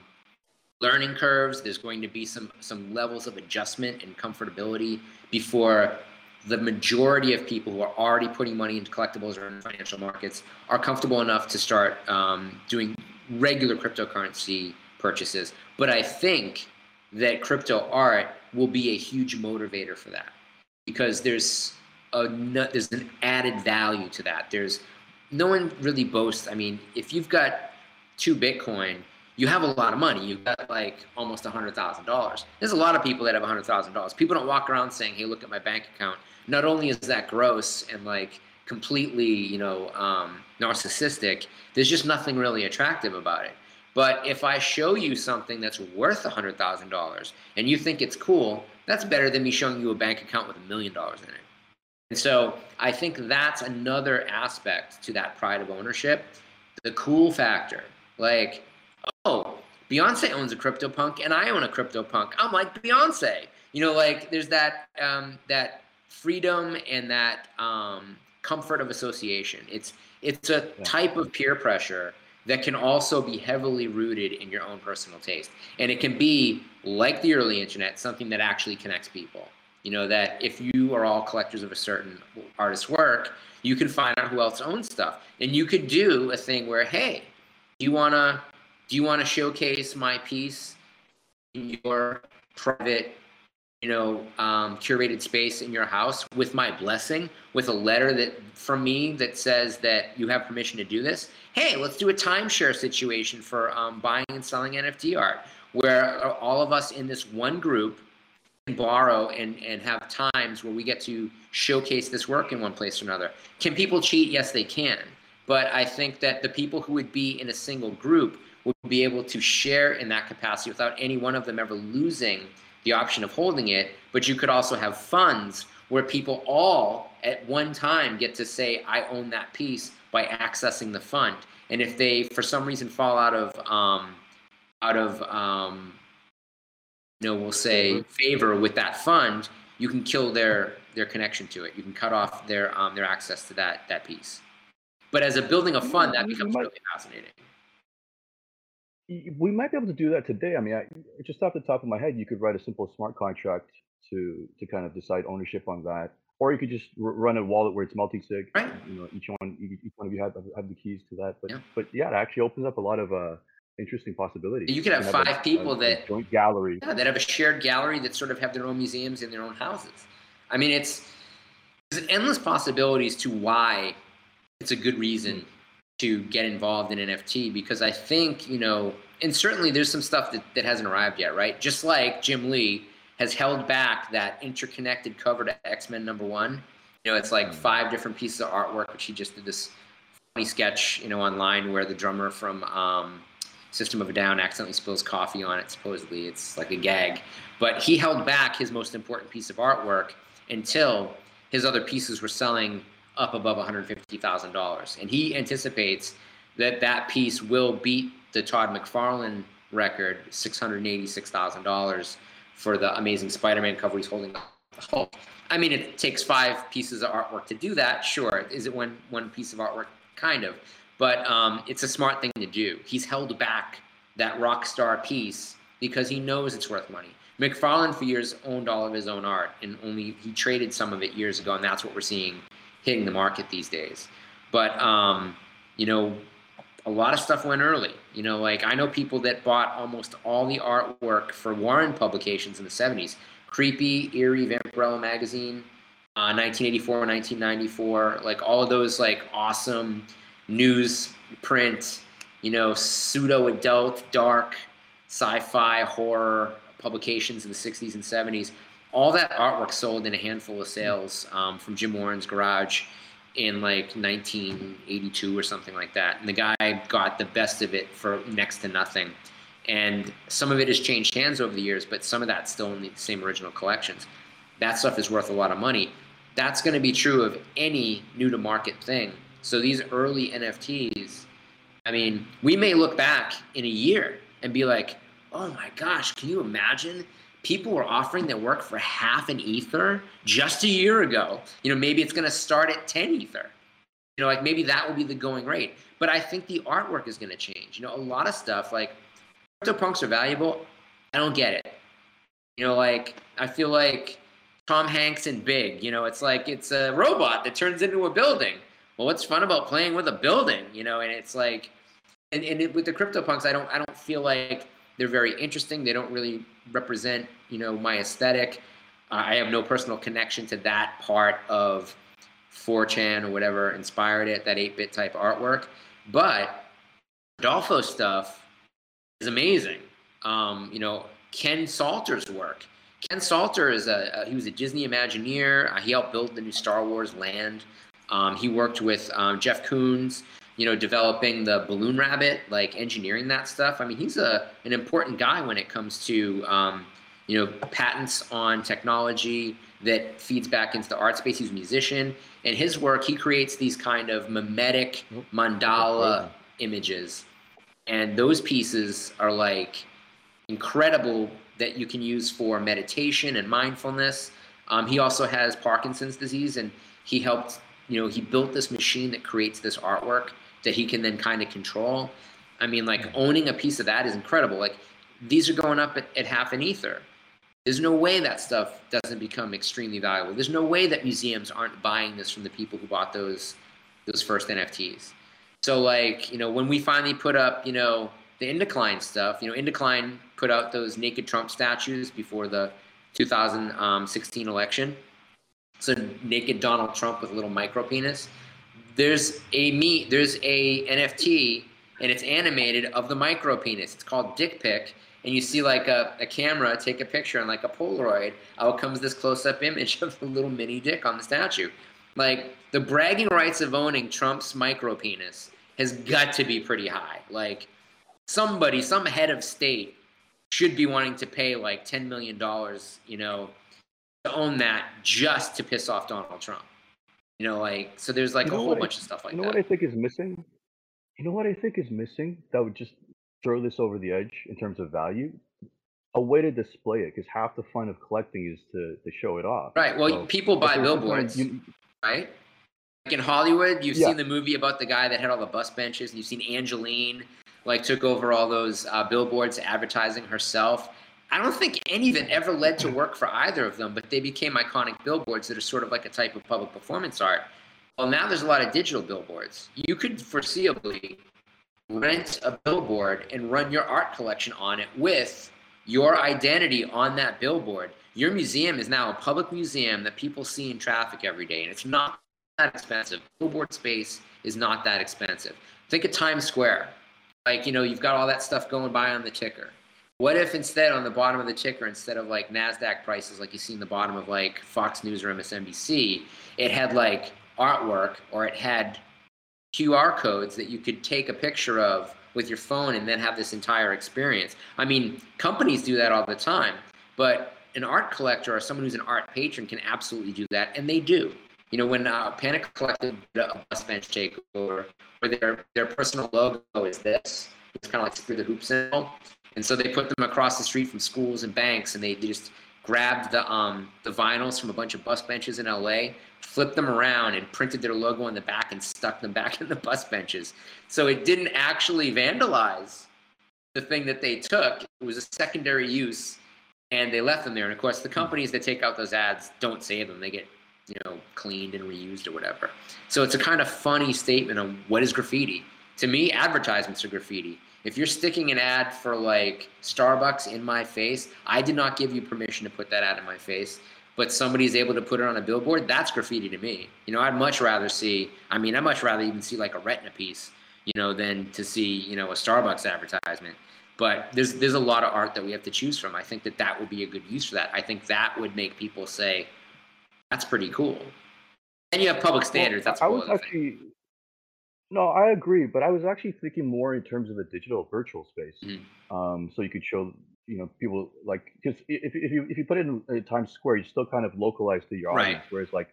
learning curves. There's going to be some some levels of adjustment and comfortability before the majority of people who are already putting money into collectibles or in financial markets are comfortable enough to start um, doing regular cryptocurrency purchases. But I think that crypto art will be a huge motivator for that because there's a there's an added value to that. There's no one really boasts. I mean, if you've got two Bitcoin, you have a lot of money. You've got like almost a hundred thousand dollars. There's a lot of people that have a hundred thousand dollars. People don't walk around saying, "Hey, look at my bank account." Not only is that gross and like completely, you know, um, narcissistic, there's just nothing really attractive about it. But if I show you something that's worth a hundred thousand dollars and you think it's cool, that's better than me showing you a bank account with a million dollars in it. And so I think that's another aspect to that pride of ownership, the cool factor. Like, Beyonce owns a CryptoPunk and I own a CryptoPunk. I'm like Beyonce. You know, like there's that um, that freedom and that um, comfort of association. It's it's a Yeah. type of peer pressure that can also be heavily rooted in your own personal taste. And it can be like the early internet, something that actually connects people. You know, that if you are all collectors of a certain artist's work, you can find out who else owns stuff. And you could do a thing where, hey, do you wanna do you wanna showcase my piece in your private you know, um, curated space in your house with my blessing, with a letter that from me that says that you have permission to do this. Hey, let's do a timeshare situation for um, buying and selling NFT art, where all of us in this one group can borrow and, and have times where we get to showcase this work in one place or another. Can people cheat? Yes, they can. But I think that the people who would be in a single group would be able to share in that capacity without any one of them ever losing the option of holding it, but you could also have funds where people all at one time get to say, I own that piece by accessing the fund. And if they, for some reason, fall out of, um, out of, um, you know, we'll say favor with that fund, you can kill their their connection to it. You can cut off their um, their access to that that piece. But as a building a fund, that becomes really fascinating. We might be able to do that today. I mean, I, just off the top of my head, you could write a simple smart contract to to kind of decide ownership on that, or you could just r- run a wallet where it's multi-sig. Right. You know, each one each one of you have have the keys to that. But Yeah. but yeah, it actually opens up a lot of uh, interesting possibilities. You could have a- five people a- a that- joint gallery. Yeah, that have a shared gallery that sort of have their own museums in their own houses. I mean, it's there's endless possibilities to why it's a good reason to get involved in NFT because I think, you know, and certainly there's some stuff that, that hasn't arrived yet, right? Just like Jim Lee has held back that interconnected cover to X-Men number one. You know, it's like five different pieces of artwork, which he just did this funny sketch, you know, online where the drummer from um, System of a Down accidentally spills coffee on it. Supposedly, it's like a gag. But he held back his most important piece of artwork until his other pieces were selling up above $150,000. And he anticipates that that piece will beat the Todd McFarlane record, $686,000 for the Amazing Spider-Man cover he's holding Hulk. I mean, it takes five pieces of artwork to do that. Sure, is it one one piece of artwork? Kind of, but um, it's a smart thing to do. He's held back that rock star piece because he knows it's worth money. McFarlane for years owned all of his own art, and only he traded some of it years ago, and that's what we're seeing hitting the market these days. But um, you know, a lot of stuff went early. You know, like I know people that bought almost all the artwork for Warren publications in the 70s. Creepy, Eerie, Vampirella magazine, uh, 1984, 1994, like all of those like awesome news print, you know, pseudo adult, dark, sci-fi, horror publications in the 60s and 70s. All that artwork sold in a handful of sales um, from Jim Warren's garage in like 1982 or something like that. And the guy got the best of it for next to nothing. And some of it has changed hands over the years, but some of that's still in the same original collections. That stuff is worth a lot of money. that's going to be true of any new to market thing. So these early NFTs, I mean, we may look back in a year and be like, oh my gosh, can you imagine? People were offering their work for half an ether just a year ago. You know, maybe it's going to start at 10 ether. You know, like maybe that will be the going rate. But I think the artwork is going to change. You know, a lot of stuff like crypto CryptoPunks are valuable. I don't get it. You know, like I feel like Tom Hanks and Big. You know, it's like it's a robot that turns into a building. Well, what's fun about playing with a building? You know, and it's like, and, and it, with the CryptoPunks, I don't I don't feel like they're very interesting. They don't really represent you know my aesthetic. I have no personal connection to that part of 4chan or whatever inspired it, that 8-bit type artwork. But Adolfo stuff is amazing. Um, you know, Ken Salter's work Ken Salter is a, a he was a Disney Imagineer. Uh, he helped build the new Star Wars land. Um, he worked with um, Jeff Koons, you know, developing the Balloon Rabbit, like engineering that stuff. I mean, he's a an important guy when it comes to um, you know patents on technology that feeds back into the art space. He's a musician, and his work he creates these kind of mimetic mandala images, and those pieces are like incredible that you can use for meditation and mindfulness. Um, he also has Parkinson's disease, and he helped, you know, he built this machine that creates this artwork that he can then kind of control. I mean, like mm-hmm. owning a piece of that is incredible. Like these are going up at, at half an ether. There's no way that stuff doesn't become extremely valuable. There's no way that museums aren't buying this from the people who bought those those first NFTs. So like, you know, when we finally put up, you know, the Indecline stuff, you know, Indecline put out those naked Trump statues before the 2016 um, election. So naked Donald Trump with a little micro penis. There's a me. There's a NFT and it's animated of the micro penis. It's called Dick Pic, and you see like a, a camera take a picture and like a Polaroid. Out comes this close-up image [LAUGHS] of the little mini dick on the statue. Like the bragging rights of owning Trump's micro penis has got to be pretty high. Like somebody, some head of state should be wanting to pay like $10 million, you know, to own that just to piss off Donald Trump. You know, like, so there's like you a whole bunch I, of stuff like that. You know that. what I think is missing? You know what I think is missing that would just throw this over the edge in terms of value? A way to display it, because half the fun of collecting is to, to show it off. Right. Well, so people buy billboards, you, right? Like in Hollywood, you've yeah. seen the movie about the guy that had all the bus benches, and you've seen Angelyne like took over all those uh, billboards advertising herself. I don't think any of it ever led to work for either of them, but they became iconic billboards that are sort of like a type of public performance art. Well, now there's a lot of digital billboards. You could foreseeably rent a billboard and run your art collection on it with your identity on that billboard. Your museum is now a public museum that people see in traffic every day, and it's not that expensive. Billboard space is not that expensive. Think of Times Square like you know you've got all that stuff going by on the ticker what if instead on the bottom of the ticker instead of like nasdaq prices like you see in the bottom of like fox news or msnbc it had like artwork or it had qr codes that you could take a picture of with your phone and then have this entire experience? I mean companies do that all the time but an art collector or someone who's an art patron can absolutely do that and they do. You know, when uh, Panic Collective did a bus bench takeover, where their their personal logo is this, it's kind of like through the hoop symbol, and so they put them across the street from schools and banks, and they, just grabbed the um the vinyls from a bunch of bus benches in LA, flipped them around, and printed their logo on the back and stuck them [LAUGHS] back in the bus benches. So it didn't actually vandalize the thing that they took. It was a secondary use, and they left them there. And of course, the companies that take out those ads don't save them; they get you know, cleaned and reused or whatever. So it's a kind of funny statement of what is graffiti. To me, advertisements are graffiti. If you're sticking an ad for like Starbucks in my face, I did not give you permission to put that ad in my face, but somebody's able to put it on a billboard, that's graffiti to me. You know, I'd much rather see, I mean, I'd much rather even see like a Retna piece, you know, than to see, you know, a Starbucks advertisement. But there's there's a lot of art that we have to choose from. I think that that would be a good use for that. I think that would make people say, that's pretty cool. And you have public standards. Well, that's I was actually. Thing. No, I agree, but I was actually thinking more in terms of a digital virtual space. Mm-hmm. Um, so you could show, you know, people like because if, if you if you put it in, in Times Square, you still kind of localize to your audience. Right. Whereas like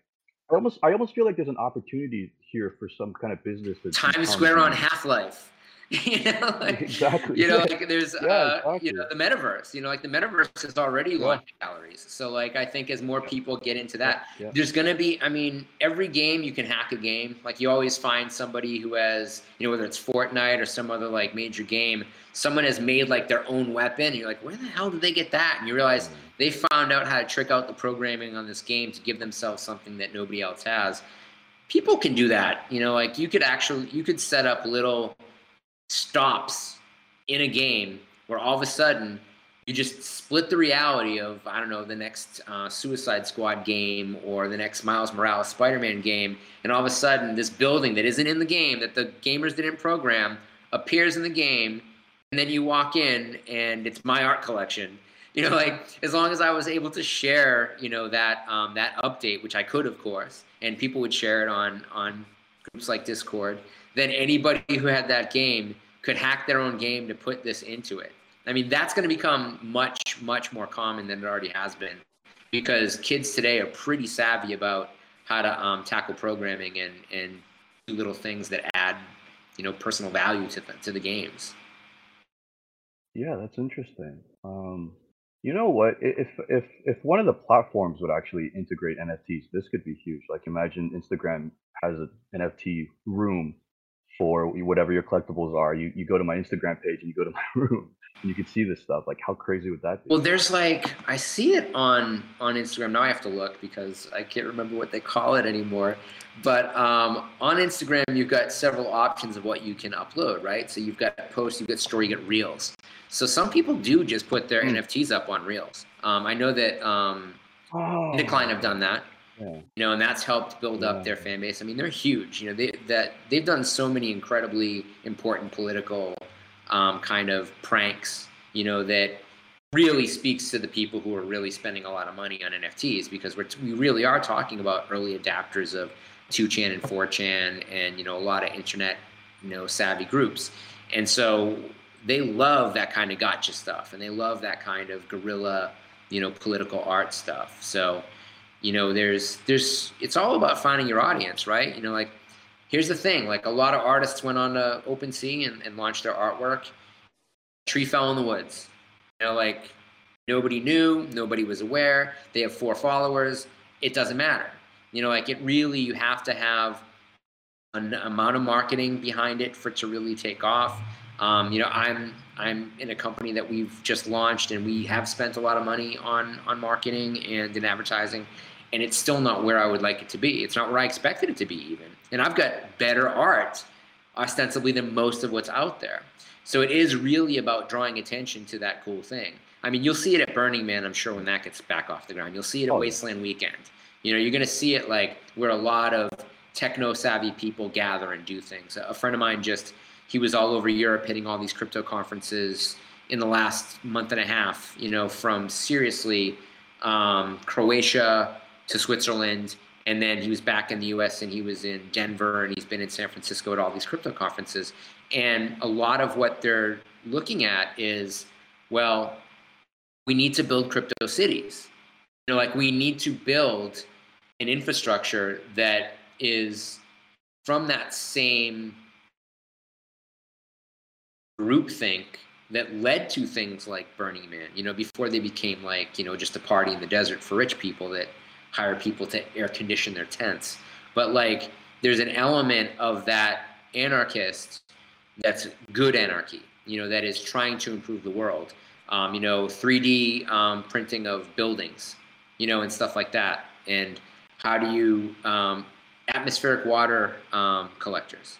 I almost I almost feel like there's an opportunity here for some kind of business. Times Square on Half Life. [LAUGHS] you know, like, exactly. You know, like there's, yeah, uh, exactly. you know, the metaverse. You know, like the metaverse is already Yeah. launch calories. So, like, I think as more people get into that, Yeah. there's gonna be. I mean, every game you can hack a game. Like, you always find somebody who has, you know, whether it's Fortnite or some other like major game, someone has made like their own weapon. And you're like, where the hell did they get that? And you realize they found out how to trick out the programming on this game to give themselves something that nobody else has. People can do that. You know, like you could actually, you could set up little stops in a game where all of a sudden you just split the reality of I don't know the next uh, Suicide Squad game or the next Miles Morales Spider-Man game, and all of a sudden this building that isn't in the game that the gamers didn't program appears in the game, and then you walk in and it's my art collection. [LAUGHS] You know, like as long as I was able to share, you know that um, that update, which I could, of course, and people would share it on on groups like Discord, then anybody who had that game could hack their own game to put this into it. I mean, that's going to become much, much more common than it already has been because kids today are pretty savvy about how to um, tackle programming and, and do little things that add, you know, personal value to the, to the games. Yeah, that's interesting. Um, you know what? If if if one of the platforms would actually integrate NFTs, this could be huge. Like imagine Instagram has an NFT room for whatever your collectibles are. You you go to my Instagram page and you go to [LAUGHS] my room and you can see this stuff. Like how crazy would that be? Well, there's like I see it on on Instagram now. I have to look because I can't remember what they call it anymore. But um, on Instagram, you've got several options of what you can upload, right? So you've got posts, you've got story, you got reels. So some people do just put their Hmm. NFTs up on reels. Um, I know that um, oh, Decline have done that. Yeah. you know, and that's helped build Yeah. up their fan base. I mean, they're huge. You know, they that they've done so many incredibly important political um, kind of pranks. You know, that really speaks to the people who are really spending a lot of money on NFTs because we're we really are talking about early adapters of 2chan and 4chan and you know a lot of internet you know savvy groups, and so they love that kind of gotcha stuff and they love that kind of guerrilla you know political art stuff. So you know there's there's it's all about finding your audience right? You know like here's the thing like a lot of artists went on to OpenSea and, and launched their artwork. Tree fell in the woods. You know like nobody knew nobody was aware. They have four followers. It doesn't matter. You know like it really you have to have an amount of marketing behind it for it to really take off. Um, you know i'm i'm in a company that we've just launched and we have spent a lot of money on on marketing and in advertising and it's still not where I would like it to be. It's not where I expected it to be, even. And I've got better art, ostensibly, than most of what's out there. So it is really about drawing attention to that cool thing. I mean, you'll see it at Burning Man, I'm sure, when that gets back off the ground. You'll see it at Oh, yeah. Wasteland Weekend. You know, you're going to see it like where a lot of techno savvy people gather and do things. A friend of mine just, he was all over Europe hitting all these crypto conferences in the last month and a half, you know, from seriously um, Croatia to Switzerland. And then he was back in the US and he was in Denver and he's been in San Francisco at all these crypto conferences. And a lot of what they're looking at is, well, we need to build crypto cities. You know, like we need to build an infrastructure that is from that same groupthink that led to things like Burning Man, you know, before they became like, you know, just a party in the desert for rich people that hire people to air condition their tents. But like, there's an element of that anarchist that's good anarchy, you know, that is trying to improve the world. Um, you know, 3D um, printing of buildings, you know, and stuff like that. And how do you um, atmospheric water um, collectors?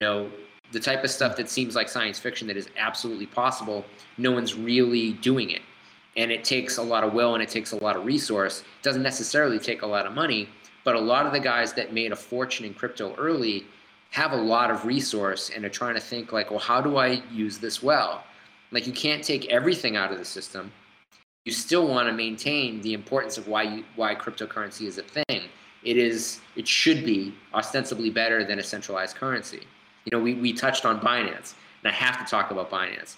You know, the type of stuff that seems like science fiction that is absolutely possible. No one's really doing it, and it takes a lot of will and it takes a lot of resource. It doesn't necessarily take a lot of money, but a lot of the guys that made a fortune in crypto early have a lot of resource and are trying to think like, well, how do I use this well? Like you can't take everything out of the system. You still want to maintain the importance of why you, why cryptocurrency is a thing. It is it should be ostensibly better than a centralized currency. You know, we, we touched on Binance, and I have to talk about Binance.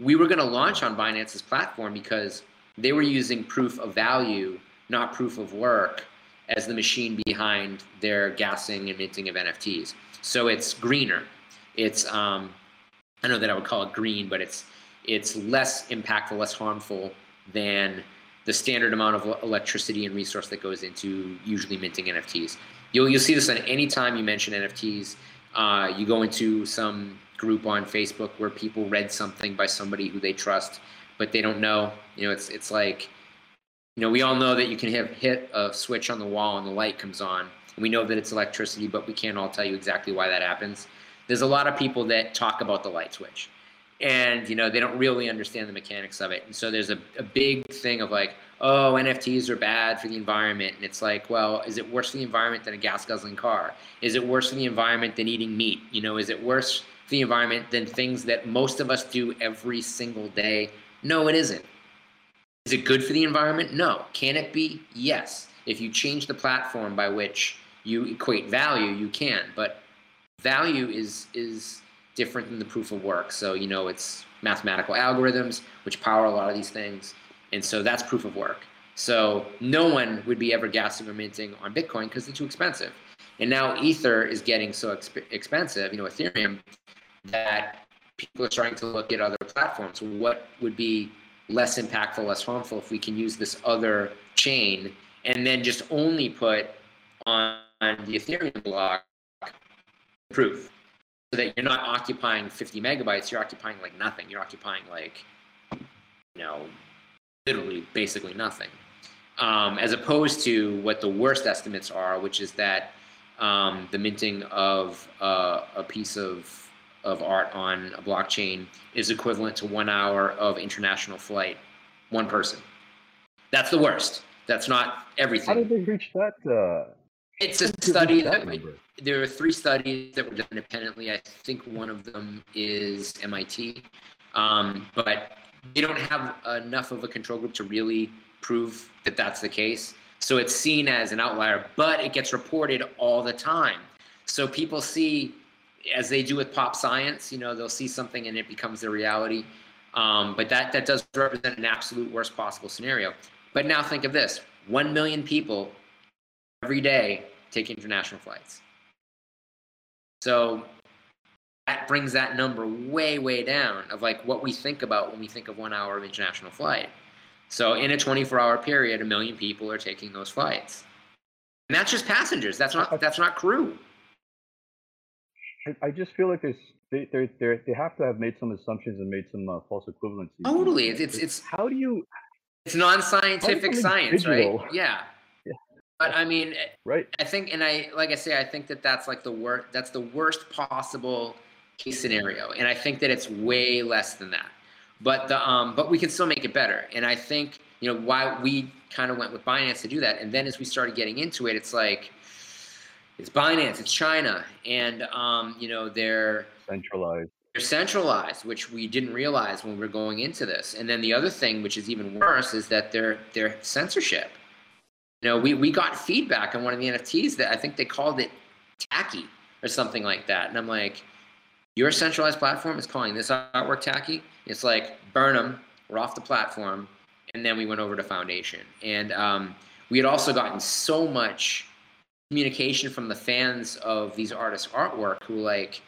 We were going to launch on Binance's platform because they were using proof of value, not proof of work, as the machine behind their gassing and minting of NFTs. So it's greener. It's um, I know that I would call it green, but it's it's less impactful, less harmful than the standard amount of electricity and resource that goes into usually minting NFTs. You'll you'll see this on any time you mention NFTs. Uh, you go into some group on Facebook where people read something by somebody who they trust, but they don't know. You know, it's it's like, you know, we all know that you can have hit a switch on the wall and the light comes on. We know that it's electricity, but we can't all tell you exactly why that happens. There's a lot of people that talk about the light switch and you know they don't really understand the mechanics of it and so there's a, a big thing of like oh nfts are bad for the environment and it's like well is it worse for the environment than a gas guzzling car is it worse for the environment than eating meat you know is it worse the environment than things that most of us do every single day no it isn't is it good for the environment no can it be yes if you change the platform by which you equate value you can but value is is different than the proof of work. So, you know, it's mathematical algorithms which power a lot of these things. And so that's proof of work. So no one would be ever gassing or minting on Bitcoin because they're too expensive. And now Ether is getting so exp- expensive, you know, Ethereum, that people are starting to look at other platforms. What would be less impactful, less harmful if we can use this other chain and then just only put on the Ethereum block proof? so that you're not occupying 50 megabytes you're occupying like nothing you're occupying like you know literally basically nothing um, as opposed to what the worst estimates are which is that um, the minting of uh, a piece of of art on a blockchain is equivalent to one hour of international flight one person that's the worst that's not everything how did they reach that uh it's a study that, there are three studies that were done independently. I think one of them is MIT, um, but they don't have enough of a control group to really prove that that's the case. So it's seen as an outlier, but it gets reported all the time. So people see, as they do with pop science, you know, they'll see something and it becomes their reality. Um, but that that does represent an absolute worst possible scenario. But now think of this: one million people every day take international flights. So that brings that number way, way down of like what we think about when we think of one hour of international flight. So in a 24 hour period, a million people are taking those flights. And that's just passengers. That's not that's not crew. I, I just feel like there's they they they have to have made some assumptions and made some uh, false equivalencies. Totally, it's, it's it's how do you? It's non-scientific science, digital? right? [LAUGHS] Yeah. But I mean, right? I think, and I like I say, I think that that's like the worst. That's the worst possible case scenario, and I think that it's way less than that. But the um, but we can still make it better, and I think you know why we kind of went with Binance to do that, and then as we started getting into it, it's like it's Binance, it's China, and um, you know they're centralized. They're centralized, which we didn't realize when we were going into this. And then the other thing, which is even worse, is that they're they're censorship you know, we, we got feedback on one of the NFTs that I think they called it tacky or something like that. And I'm like, your centralized platform is calling this artwork tacky. It's like, burn them, we're off the platform. And then we went over to Foundation. And um, we had also gotten so much communication from the fans of these artists' artwork who like,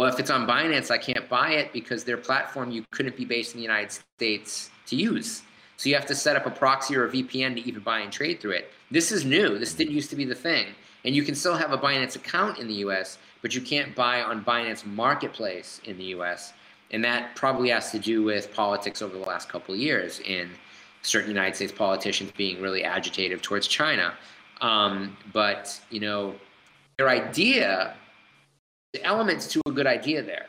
well, if it's on Binance, I can't buy it because their platform you couldn't be based in the United States to use. So you have to set up a proxy or a VPN to even buy and trade through it. This is new. This didn't used to be the thing. And you can still have a Binance account in the US, but you can't buy on Binance Marketplace in the US. And that probably has to do with politics over the last couple of years in certain United States politicians being really agitative towards China. Um, but, you know, their idea, the elements to a good idea there.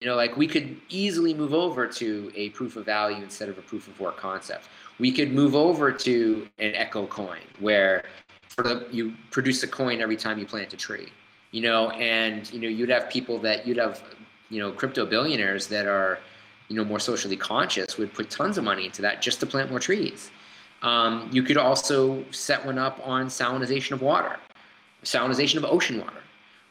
You know, like we could easily move over to a proof of value instead of a proof of work concept. We could move over to an echo coin where for the, you produce a coin every time you plant a tree. You know, and you know you'd have people that you'd have you know crypto billionaires that are you know more socially conscious would put tons of money into that just to plant more trees. Um, you could also set one up on salinization of water, salinization of ocean water,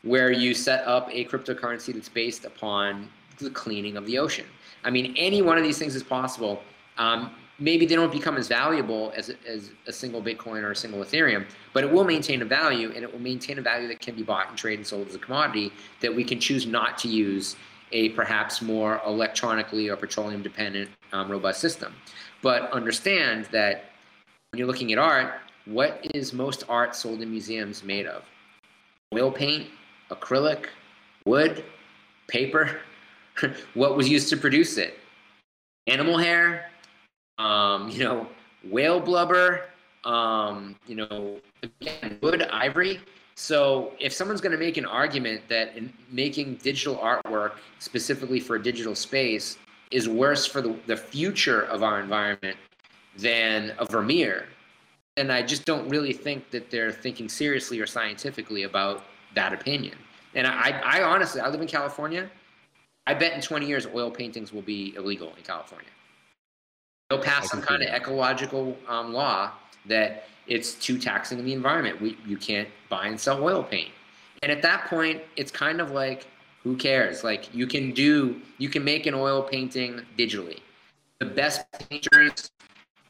where you set up a cryptocurrency that's based upon the cleaning of the ocean. I mean, any one of these things is possible. Um, maybe they don't become as valuable as, as a single Bitcoin or a single Ethereum, but it will maintain a value and it will maintain a value that can be bought and traded and sold as a commodity that we can choose not to use a perhaps more electronically or petroleum dependent um, robust system. But understand that when you're looking at art, what is most art sold in museums made of? Oil paint, acrylic, wood, paper. [LAUGHS] what was used to produce it? Animal hair, um, you know, whale blubber, um, you know, again, wood, ivory. So if someone's going to make an argument that making digital artwork specifically for a digital space is worse for the, the future of our environment than a Vermeer, And I just don't really think that they're thinking seriously or scientifically about that opinion. And I, I honestly, I live in California. I bet in 20 years oil paintings will be illegal in California. They'll pass some kind of ecological um, law that it's too taxing in the environment. We, you can't buy and sell oil paint. And at that point, it's kind of like, who cares? Like you can do, you can make an oil painting digitally. The best painters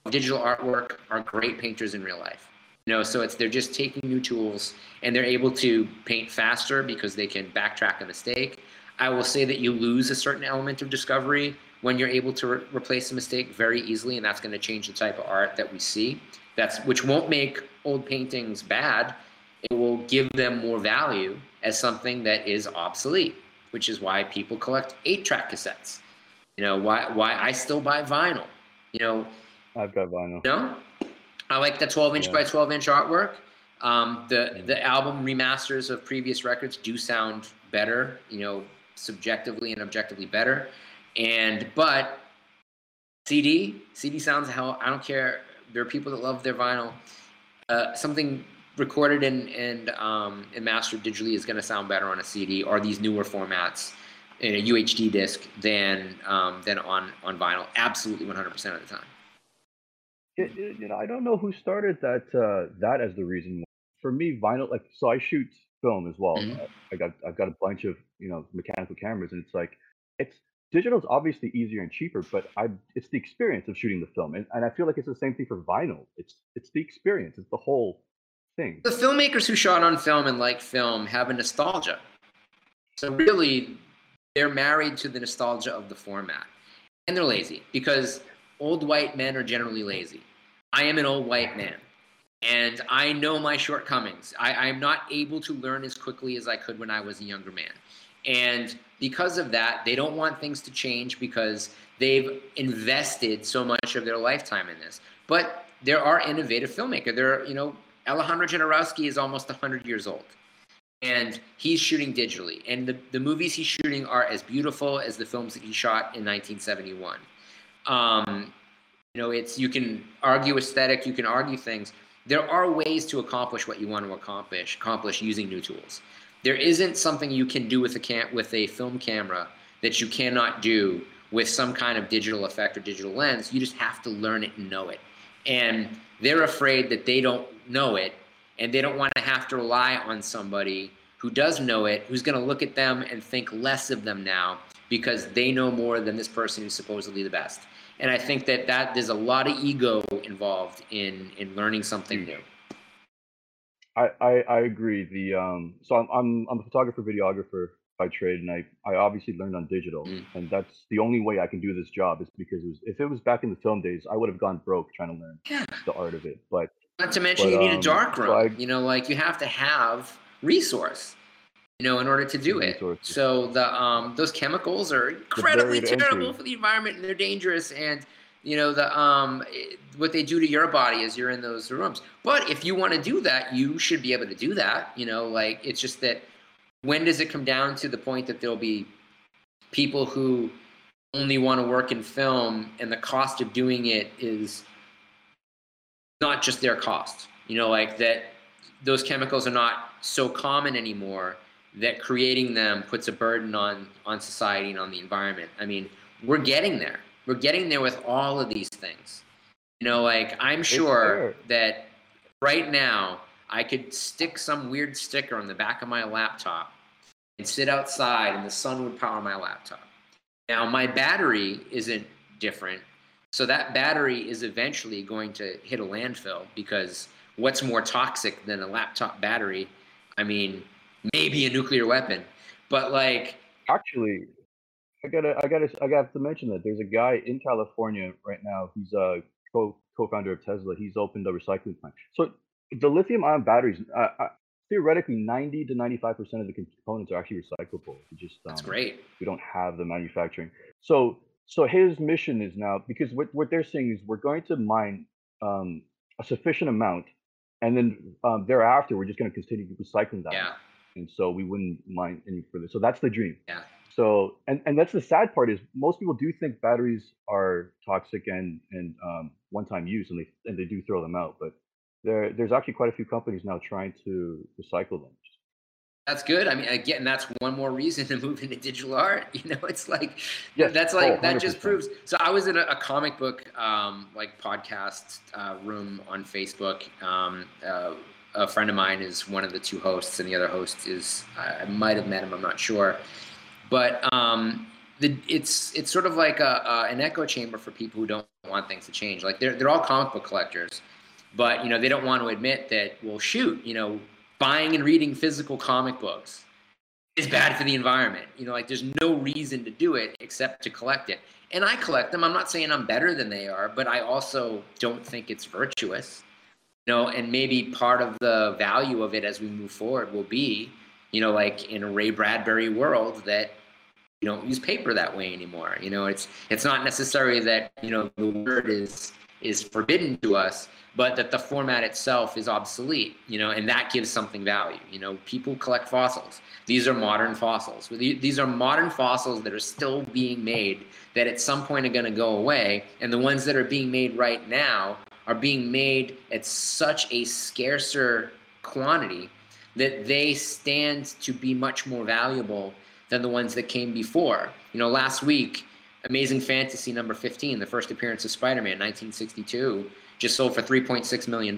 digital artwork are great painters in real life. You know, so it's they're just taking new tools and they're able to paint faster because they can backtrack a mistake. I will say that you lose a certain element of discovery when you're able to re- replace a mistake very easily, and that's going to change the type of art that we see. That's which won't make old paintings bad. It will give them more value as something that is obsolete, which is why people collect eight-track cassettes. You know why why I still buy vinyl. You know, I've got vinyl. No, I like the 12 inch yeah. by 12 inch artwork. Um, the the album remasters of previous records do sound better, you know, subjectively and objectively better. And but CD, CD sounds hell. I don't care. There are people that love their vinyl. Uh, something recorded and and um, and mastered digitally is going to sound better on a CD or these newer formats in a UHD disc than um, than on on vinyl. Absolutely, 100% of the time. It, it, you know, I don't know who started that uh, that as the reason. For me, vinyl like so I shoot film as well. Mm-hmm. I got I've got a bunch of you know mechanical cameras, and it's like it's digital is obviously easier and cheaper, but I it's the experience of shooting the film, and, and I feel like it's the same thing for vinyl. It's it's the experience. It's the whole thing. The filmmakers who shot on film and like film have a nostalgia. So really, they're married to the nostalgia of the format, and they're lazy because old white men are generally lazy. I am an old white man and I know my shortcomings. I, am not able to learn as quickly as I could when I was a younger man. And because of that, they don't want things to change because they've invested so much of their lifetime in this. But there are innovative filmmakers. There are, you know, Alejandro Jodorowsky is almost 100 years old. And he's shooting digitally. And the, the movies he's shooting are as beautiful as the films that he shot in 1971. Um, you know, it's you can argue aesthetic, you can argue things. There are ways to accomplish what you want to accomplish, accomplish using new tools. There isn't something you can do with a cam- with a film camera that you cannot do with some kind of digital effect or digital lens. You just have to learn it and know it. And they're afraid that they don't know it and they don't want to have to rely on somebody who does know it, who's going to look at them and think less of them now because they know more than this person who's supposedly the best. And I think that, that there's a lot of ego involved in, in learning something new. I, I, I agree. The um, so I'm, I'm I'm a photographer videographer by trade, and I, I obviously learned on digital, mm. and that's the only way I can do this job is because it was, if it was back in the film days, I would have gone broke trying to learn yeah. the art of it. But not to mention, but, you need um, a dark room. So I, you know, like you have to have resource you know, in order to do it. So the um, those chemicals are incredibly terrible entry. for the environment and they're dangerous. And you know the um, what they do to your body as you're in those rooms. But if you want to do that, you should be able to do that. You know, like it's just that when does it come down to the point that there'll be people who only want to work in film and the cost of doing it is not just their cost. You know, like that those chemicals are not so common anymore that creating them puts a burden on on society and on the environment. I mean, we're getting there. We're getting there with all of these things. You know, like I'm sure that right now I could stick some weird sticker on the back of my laptop and sit outside and the sun would power my laptop. Now my battery isn't different, So that battery is eventually going to hit a landfill because what's more toxic than a laptop battery? I mean, maybe a nuclear weapon, but like actually, I gotta, I gotta, I got to mention that there's a guy in California right now. He's a co co-founder of Tesla. He's opened a recycling plant. So the lithium-ion batteries, uh, uh, theoretically, 90 to 95 percent of the components are actually recyclable. We just um, that's great. We don't have the manufacturing. So, so his mission is now because what what they're saying is we're going to mine um, a sufficient amount, and then um, thereafter we're just going to continue recycling that. Yeah. And so we wouldn't mind any further. So that's the dream. Yeah. So, and, and that's the sad part is most people do think batteries are toxic and, and um, one-time use and they, and they do throw them out, but there, there's actually quite a few companies now trying to recycle them. That's good. I mean, again, that's one more reason to move into digital art. [LAUGHS] You know, it's like yes. that's like oh, that just proves. So I was in a, a comic book um, like podcast uh, room on Facebook. Um, uh, a friend of mine is one of the two hosts, and the other host is I, might have met him. I'm not sure but um, the, it's it's sort of like a, an echo chamber for people who don't want things to change. Like they're they're all comic book collectors, but you know they don't want to admit that. Well, shoot, you know, buying and reading physical comic books is bad for the environment. You know, like there's no reason to do it except to collect it. And I collect them. I'm not saying I'm better than they are, but I also don't think it's virtuous. You know, and maybe part of the value of it as we move forward will be you know, like in a Ray Bradbury world that you don't use paper that way anymore. You know, it's it's not necessarily that you know the word is is forbidden to us, but that the format itself is obsolete. You know, and that gives something value. You know, people collect fossils. These are modern fossils. These are modern fossils that are still being made that at some point are going to go away, and the ones that are being made right now are being made at such a scarcer quantity that they stand to be much more valuable than the ones that came before. You know, last week, Amazing Fantasy number 15, the first appearance of Spider Man, 1962, just sold for $3.6 million.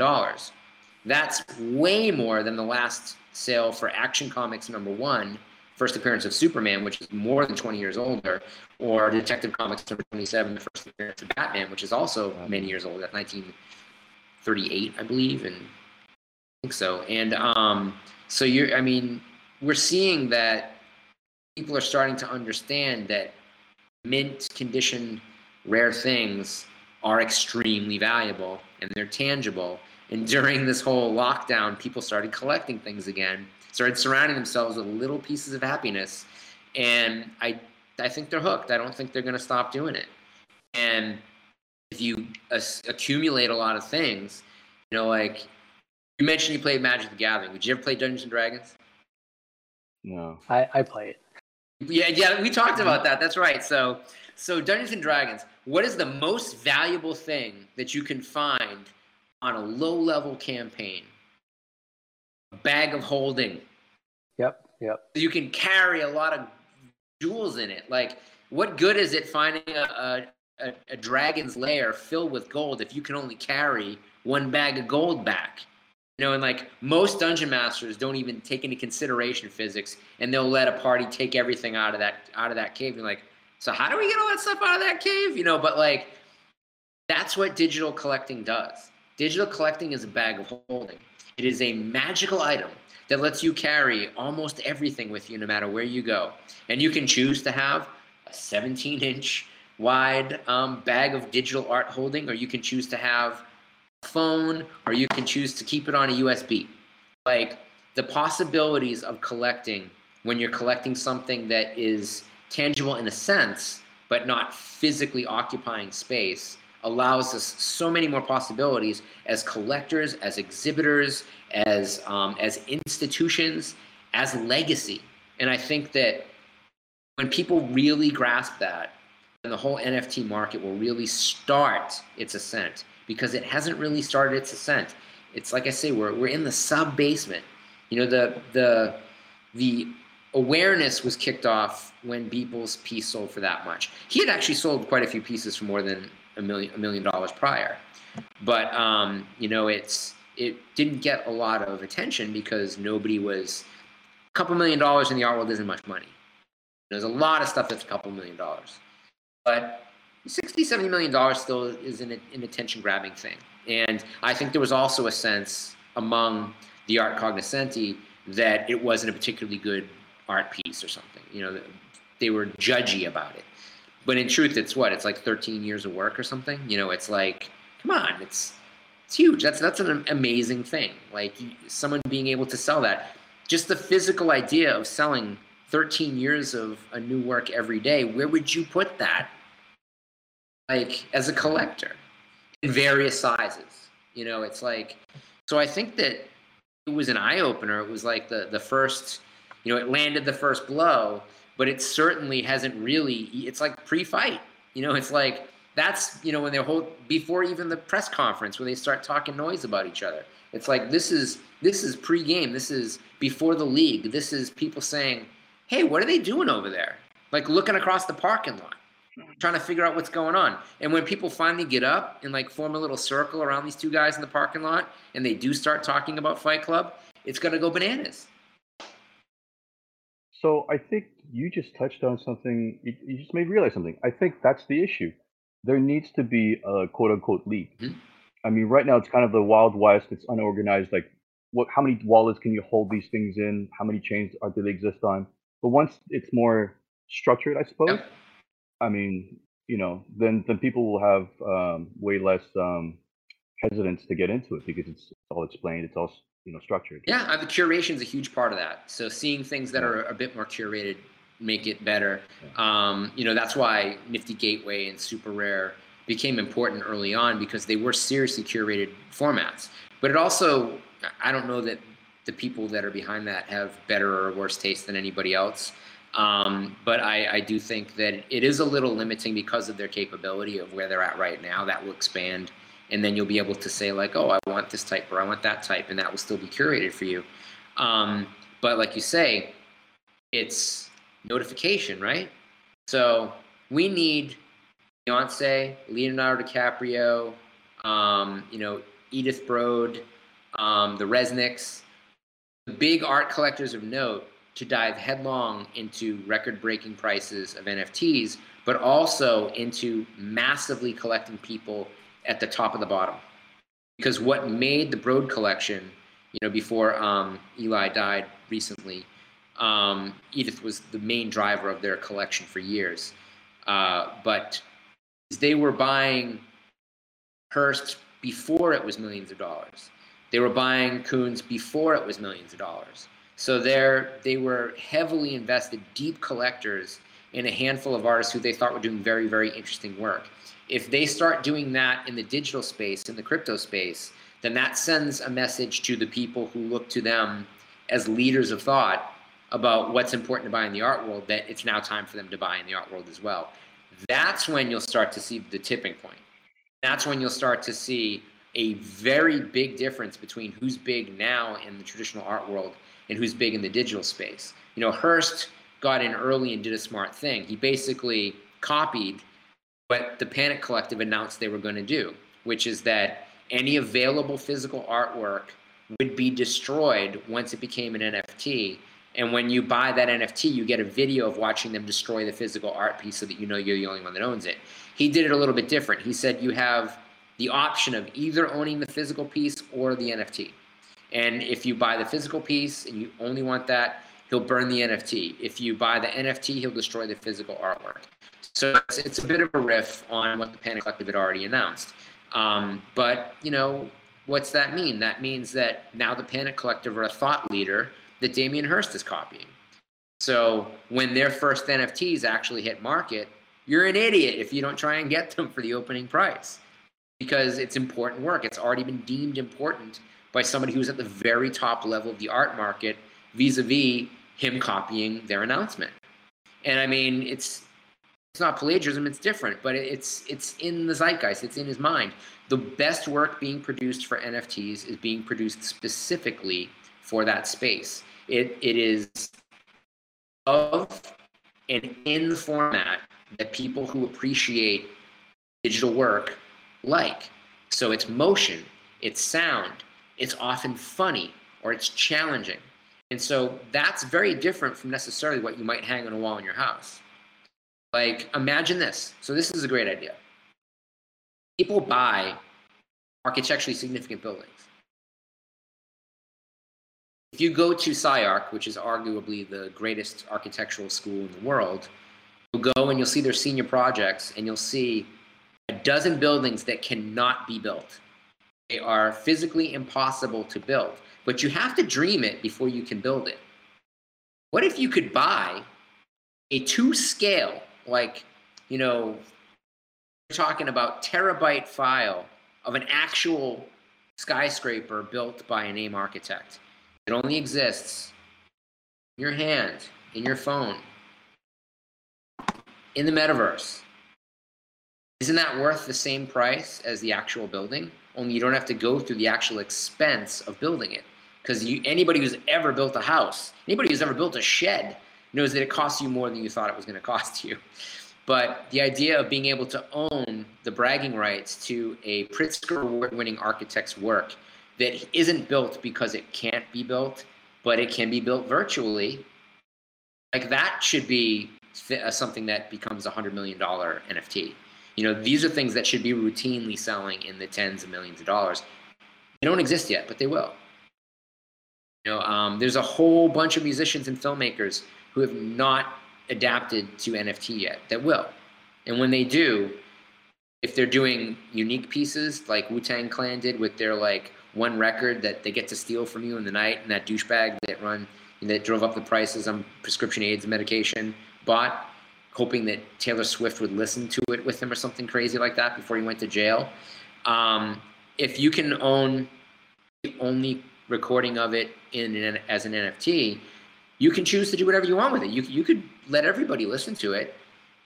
That's way more than the last sale for Action Comics number one, first appearance of Superman, which is more than 20 years older, or Detective Comics number 27, the first appearance of Batman, which is also many years older, 1938, I believe, and I think so. And um, so you're, I mean, we're seeing that people are starting to understand that mint condition rare things are extremely valuable and they're tangible. And during this whole lockdown, people started collecting things again, started surrounding themselves with little pieces of happiness. And I, I think they're hooked. I don't think they're going to stop doing it. And if you accumulate a lot of things, you know, like you mentioned you played Magic the Gathering. Did you ever play Dungeons and Dragons? No. I, I play it. Yeah, yeah, we talked about that. That's right. So, so Dungeons and Dragons. What is the most valuable thing that you can find on a low-level campaign? Bag of holding. Yep. Yep. You can carry a lot of jewels in it. Like, what good is it finding a, a, a dragon's lair filled with gold if you can only carry one bag of gold back? You know, and like most dungeon masters don't even take into consideration physics, and they'll let a party take everything out of that out of that cave. And like, so how do we get all that stuff out of that cave? You know, but like, that's what digital collecting does. Digital collecting is a bag of holding. It is a magical item that lets you carry almost everything with you, no matter where you go. And you can choose to have a 17 inch wide um, bag of digital art holding, or you can choose to have a phone or you can choose to keep it on a USB. Like the possibilities of collecting when you're collecting something that is tangible in a sense, but not physically occupying space, allows us so many more possibilities as collectors, as exhibitors, as um, as institutions, as legacy. And I think that when people really grasp that, then the whole NFT market will really start its ascent because it hasn't really started its ascent. It's like I say, we're, we're in the sub basement. You know, the, the, the awareness was kicked off when Beeple's piece sold for that much. He had actually sold quite a few pieces for more than a million, a million dollars prior. But, um, you know, it's, it didn't get a lot of attention because nobody was, a couple million dollars in the art world isn't much money. There's a lot of stuff that's a couple million dollars. But 60, 70 million dollars still is an, an attention grabbing thing. And I think there was also a sense among the art cognoscenti that it wasn't a particularly good art piece or something. You know, they were judgy about it. But in truth, it's what? It's like 13 years of work or something. You know, it's like, come on, it's it's huge. That's that's an amazing thing. Like someone being able to sell that, just the physical idea of selling 13 years of a new work every day. Where would you put that? Like as a collector, in various sizes. You know, it's like. So I think that it was an eye opener. It was like the the first. You know, it landed the first blow, but it certainly hasn't really. It's like pre-fight. You know, it's like that's you know when they hold before even the press conference when they start talking noise about each other. It's like this is this is pre-game. This is before the league. This is people saying, "Hey, what are they doing over there?" Like looking across the parking lot, trying to figure out what's going on. And when people finally get up and like form a little circle around these two guys in the parking lot, and they do start talking about Fight Club, it's gonna go bananas. So I think you just touched on something. You, you just made realize something. I think that's the issue there needs to be a quote unquote league. Mm-hmm. I mean, right now it's kind of the wild west. It's unorganized. Like, what? How many wallets can you hold these things in? How many chains are do they exist on? But once it's more structured, I suppose. Yep. I mean, you know, then then people will have um, way less um, hesitance to get into it because it's all explained. It's all you know structured. Yeah, the curation is a huge part of that. So seeing things that yeah. are a bit more curated make it better. Um, you know, that's why Nifty Gateway and Super Rare became important early on because they were seriously curated formats. But it also, I don't know that the people that are behind that have better or worse taste than anybody else. Um, but I, I, do think that it is a little limiting because of their capability of where they're at right now. That will expand, and then you'll be able to say like, "Oh, I want this type" or "I want that type," and that will still be curated for you. Um, but like you say, it's notification, right? So we need Beyonce, Leonardo DiCaprio, um, you know, Edythe Broad, um, the Resnicks, the big art collectors of note to dive headlong into record-breaking prices of NFTs, but also into massively collecting people at the top of the bottom. Because what made the Broad collection, you know, before um, Eli died recently, um, Edythe was the main driver of their collection for years. Uh, but they were buying Hirst before it was millions of dollars. They were buying Koons before it was millions of dollars. So they were heavily invested, deep collectors in a handful of artists who they thought were doing very, very interesting work. If they start doing that in the digital space, in the crypto space, then that sends a message to the people who look to them as leaders of thought about what's important to buy in the art world that it's now time for them to buy in the art world as well. That's when you'll start to see the tipping point. That's when you'll start to see a very big difference between who's big now in the traditional art world and who's big in the digital space. You know, Hirst got in early and did a smart thing. He basically copied what the Panic Collective announced they were going to do, which is that any available physical artwork would be destroyed once it became an NFT and when you buy that NFT, you get a video of watching them destroy the physical art piece so that you know you're the only one that owns it. He did it a little bit different. He said you have the option of either owning the physical piece or the NFT. And if you buy the physical piece and you only want that, he'll burn the NFT. If you buy the NFT, he'll destroy the physical artwork. So it's, it's a bit of a riff on what the Panic Collective had already announced. Um, but, you know, what's that mean? That means that now the Panic Collective are a thought leader that Damien Hirst is copying. So when their first NFTs actually hit market, you're an idiot if you don't try and get them for the opening price because it's important work. It's already been deemed important by somebody who's at the very top level of the art market vis-a-vis him copying their announcement. And I mean, it's it's not plagiarism, it's different, but it's it's in the zeitgeist, it's in his mind. The best work being produced for NFTs is being produced specifically for that space. It, it is of and in the format that people who appreciate digital work like. So it's motion, it's sound, it's often funny, or it's challenging. And so that's very different from necessarily what you might hang on a wall in your house. Like, imagine this. So, this is a great idea. People buy architecturally significant buildings. If you go to SCI-Arc, which is arguably the greatest architectural school in the world, you'll go and you'll see their senior projects and you'll see a dozen buildings that cannot be built. They are physically impossible to build, but you have to dream it before you can build it. What if you could buy a two scale, like, you know, we're talking about terabyte file of an actual skyscraper built by a name architect? It only exists in your hand, in your phone, in the metaverse. Isn't that worth the same price as the actual building? Only you don't have to go through the actual expense of building it. Because anybody who's ever built a house, anybody who's ever built a shed, knows that it costs you more than you thought it was going to cost you. But the idea of being able to own the bragging rights to a Pritzker award winning architect's work that isn't built because it can't be built, but it can be built virtually. Like that should be uh, something that becomes a hundred million dollar NFT. You know, these are things that should be routinely selling in the tens of millions of dollars. They don't exist yet, but they will. You know, um, there's a whole bunch of musicians and filmmakers who have not adapted to NFT yet that will. And when they do, if they're doing unique pieces like Wu Tang Clan did with their like one record that they get to steal from you in the night, and that douchebag that run that drove up the prices on prescription AIDS medication bought, hoping that Taylor Swift would listen to it with him or something crazy like that before he went to jail. Um, if you can own the only recording of it in an, as an NFT, you can choose to do whatever you want with it. You you could let everybody listen to it,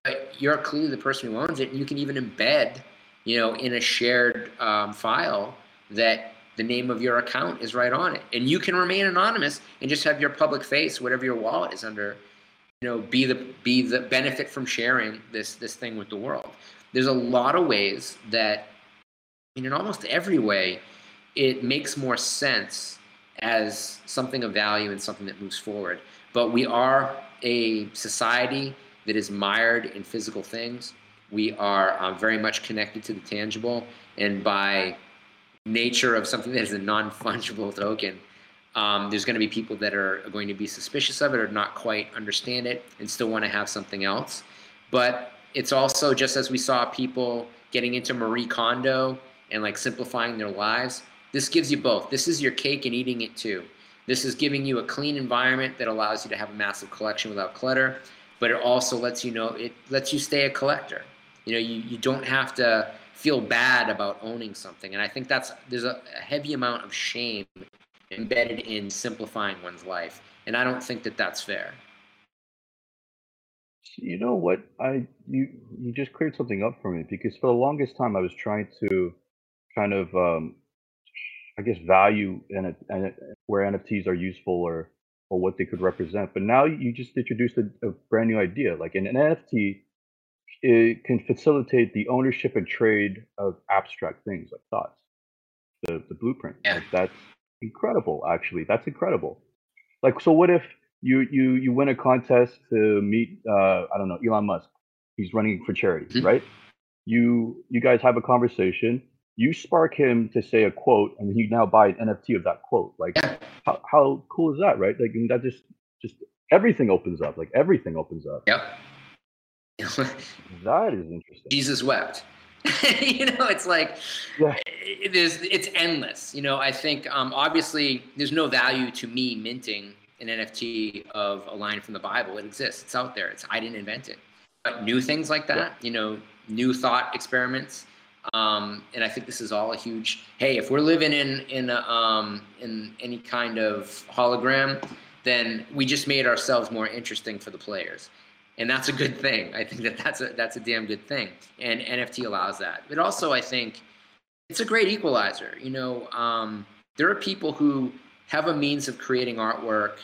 but you're clearly the person who owns it, and you can even embed, you know, in a shared um, file that the name of your account is right on it. And you can remain anonymous and just have your public face whatever your wallet is under you know be the be the benefit from sharing this this thing with the world. There's a lot of ways that in almost every way it makes more sense as something of value and something that moves forward. But we are a society that is mired in physical things. We are um, very much connected to the tangible. And by nature of something that is a non-fungible token, um, there's going to be people that are going to be suspicious of it or not quite understand it and still want to have something else. But it's also just as we saw people getting into Marie Kondo and like simplifying their lives. This gives you both. This is your cake and eating it too. This is giving you a clean environment that allows you to have a massive collection without clutter, but it also lets you know it lets you stay a collector. You know, you, you don't have to feel bad about owning something. And I think that's there's a, a heavy amount of shame embedded in simplifying one's life, and I don't think that that's fair. You know what? I you you just cleared something up for me because for the longest time I was trying to kind of um, I guess value and and where NFTs are useful or or what they could represent. But now you just introduced a, a brand new idea. Like an NFT it can facilitate the ownership and trade of abstract things like thoughts. The the blueprint. Yeah. Like that's incredible. Actually, that's incredible. Like, so what if you you you win a contest to meet uh, I don't know Elon Musk? He's running for charity, mm-hmm. right? You you guys have a conversation. You spark him to say a quote, and he now buys an NFT of that quote. Like, yeah. how how cool is that, right? Like, that just just everything opens up. Like everything opens up. Yep. [LAUGHS] that is interesting. Jesus wept. [LAUGHS] you know, it's like yeah. it is. It's endless. You know, I think um, obviously there's no value to me minting an NFT of a line from the Bible. It exists. It's out there. It's I didn't invent it. But new things like that, yeah. you know, new thought experiments. Um, and I think this is all a huge. Hey, if we're living in in a, um, in any kind of hologram, then we just made ourselves more interesting for the players and that's a good thing. I think that that's a that's a damn good thing, and NFT allows that. But also, I think it's a great equalizer. You know, um, there are people who have a means of creating artwork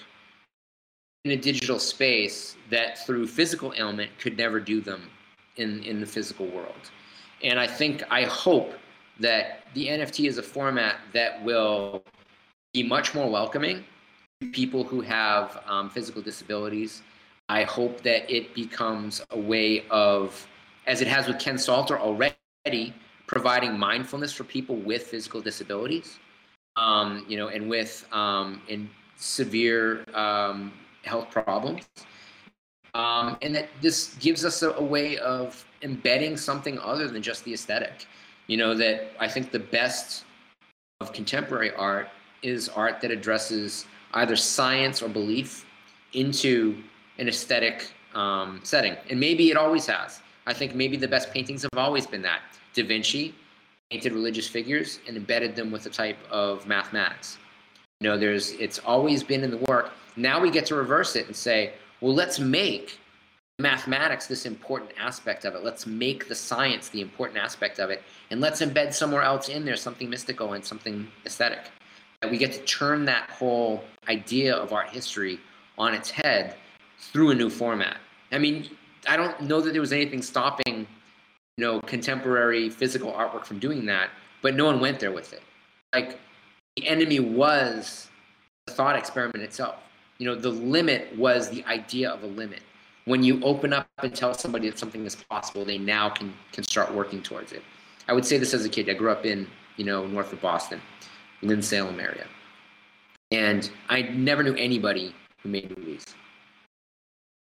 in a digital space that through physical ailment could never do them in in the physical world. And I think I hope that the NFT is a format that will be much more welcoming to people who have um, physical disabilities I hope that it becomes a way of, as it has with Ken Salter already, providing mindfulness for people with physical disabilities, um, you know, and with um, in severe um, health problems. Um, and that this gives us a, a, way of embedding something other than just the aesthetic. You know, that I think the best of contemporary art is art that addresses either science or belief into an aesthetic um, setting. And maybe it always has. I think maybe the best paintings have always been that. Da Vinci painted religious figures and embedded them with a type of mathematics. You know, there's it's always been in the work. Now we get to reverse it and say, well, let's make mathematics this important aspect of it. Let's make the science the important aspect of it, and let's embed somewhere else in there something mystical and something aesthetic. That we get to turn that whole idea of art history on its head through a new format. I mean, I don't know that there was anything stopping, you know, contemporary physical artwork from doing that, but no one went there with it. Like the enemy was the thought experiment itself. You know, the limit was the idea of a limit. When you open up and tell somebody that something is possible, they now can can start working towards it. I would say this as a kid. I grew up in, you know, north of Boston, Lynn Salem area. And I never knew anybody who made.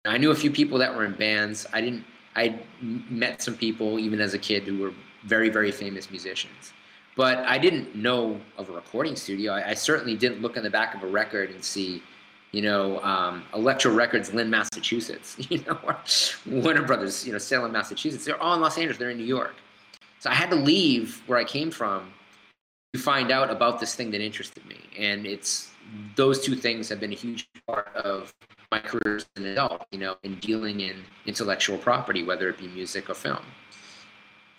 I knew a few people that were in bands. I didn't. I met some people even as a kid who were very very famous musicians, but I didn't know of a recording studio. I, I certainly didn't look in the back of a record and see, you know, um, Elektra Records, Lynn, Massachusetts. [LAUGHS] You know, or Warner Brothers, you know, Salem, Massachusetts. They're all in Los Angeles. They're in New York. So I had to leave where I came from to find out about this thing that interested me, and it's those two things have been a huge part of my career as an adult, you know, in dealing in intellectual property, whether it be music or film.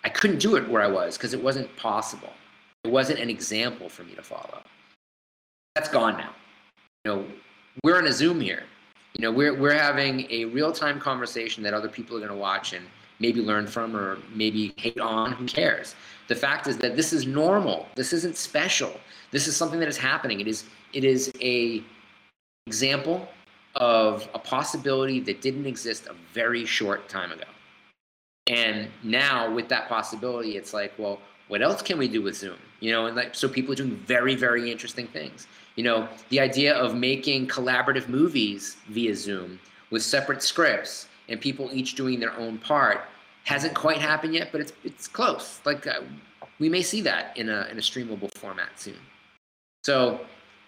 I couldn't do it where I was because it wasn't possible. It wasn't an example for me to follow. That's gone now. You know, we're on a Zoom here. You know, we're we're having a real-time conversation that other people are going to watch and maybe learn from or maybe hate on. Who cares? The fact is that this is normal. This isn't special. This is something that is happening. It is it is a example of a possibility that didn't exist a very short time ago. And now with that possibility, it's like, well, what else can we do with Zoom? You know, and like so people are doing very, very interesting things. You know, the idea of making collaborative movies via Zoom with separate scripts and people each doing their own part hasn't quite happened yet, but it's it's close. Like uh, we may see that in a in a streamable format soon. So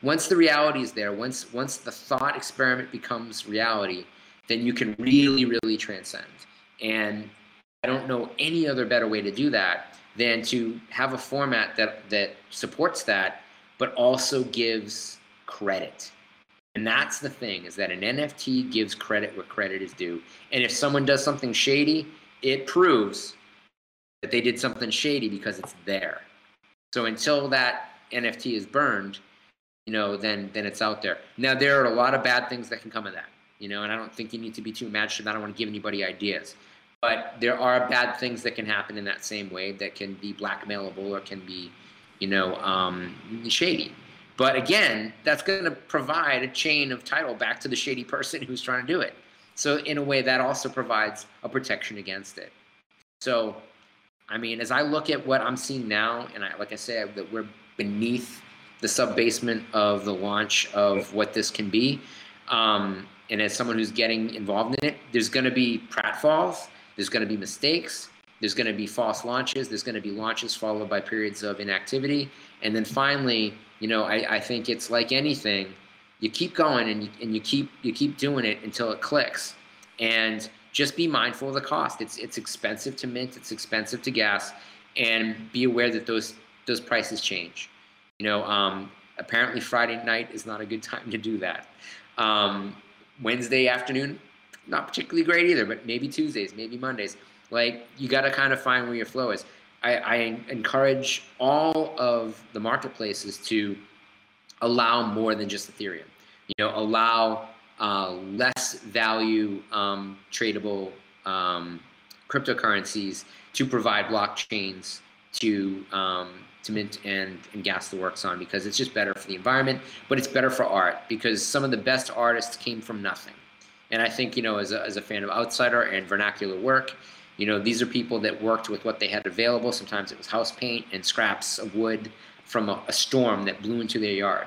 once the reality is there, once once the thought experiment becomes reality, then you can really, really transcend. And I don't know any other better way to do that than to have a format that that supports that, but also gives credit. And that's the thing is that an NFT gives credit where credit is due. And if someone does something shady, it proves that they did something shady because it's there. So until that NFT is burned, you know, then then it's out there. Now there are a lot of bad things that can come of that, you know, and I don't think you need to be too imaginative. I don't want to give anybody ideas, but there are bad things that can happen in that same way that can be blackmailable or can be, you know, um, shady. But again, that's going to provide a chain of title back to the shady person [LAUGHS] who's trying to do it. So in a way, that also provides a protection against it. So, I mean, as I look at what I'm seeing now, and I, like I said, that we're beneath the sub basement of the launch of what this can be. Um, and as someone who's getting involved in it, there's going to be pratfalls, there's going to be mistakes, there's going to be false launches, there's going to be launches followed by periods of inactivity, and then finally, you know, I, I think it's like anything, you keep going and you, and you keep you keep doing it until it clicks, and just be mindful of the cost. It's it's expensive to mint, it's expensive to gas, and be aware that those those prices change. You know, um, apparently Friday night is not a good time to do that. Um, Wednesday afternoon, not particularly great either, but maybe Tuesdays, maybe Mondays. Like you got to kind of find where your flow is. I, I encourage all of the marketplaces to allow more than just Ethereum. You know, allow uh, less value um, tradable um, cryptocurrencies to provide blockchains to um, to mint and, and gas the works on because it's just better for the environment, but it's better for art because some of the best artists came from nothing. And I think, you know, as a, as a fan of outsider and vernacular work, you know, these are people that worked with what they had available. Sometimes it was house paint and scraps of wood from a, a storm that blew into their yard.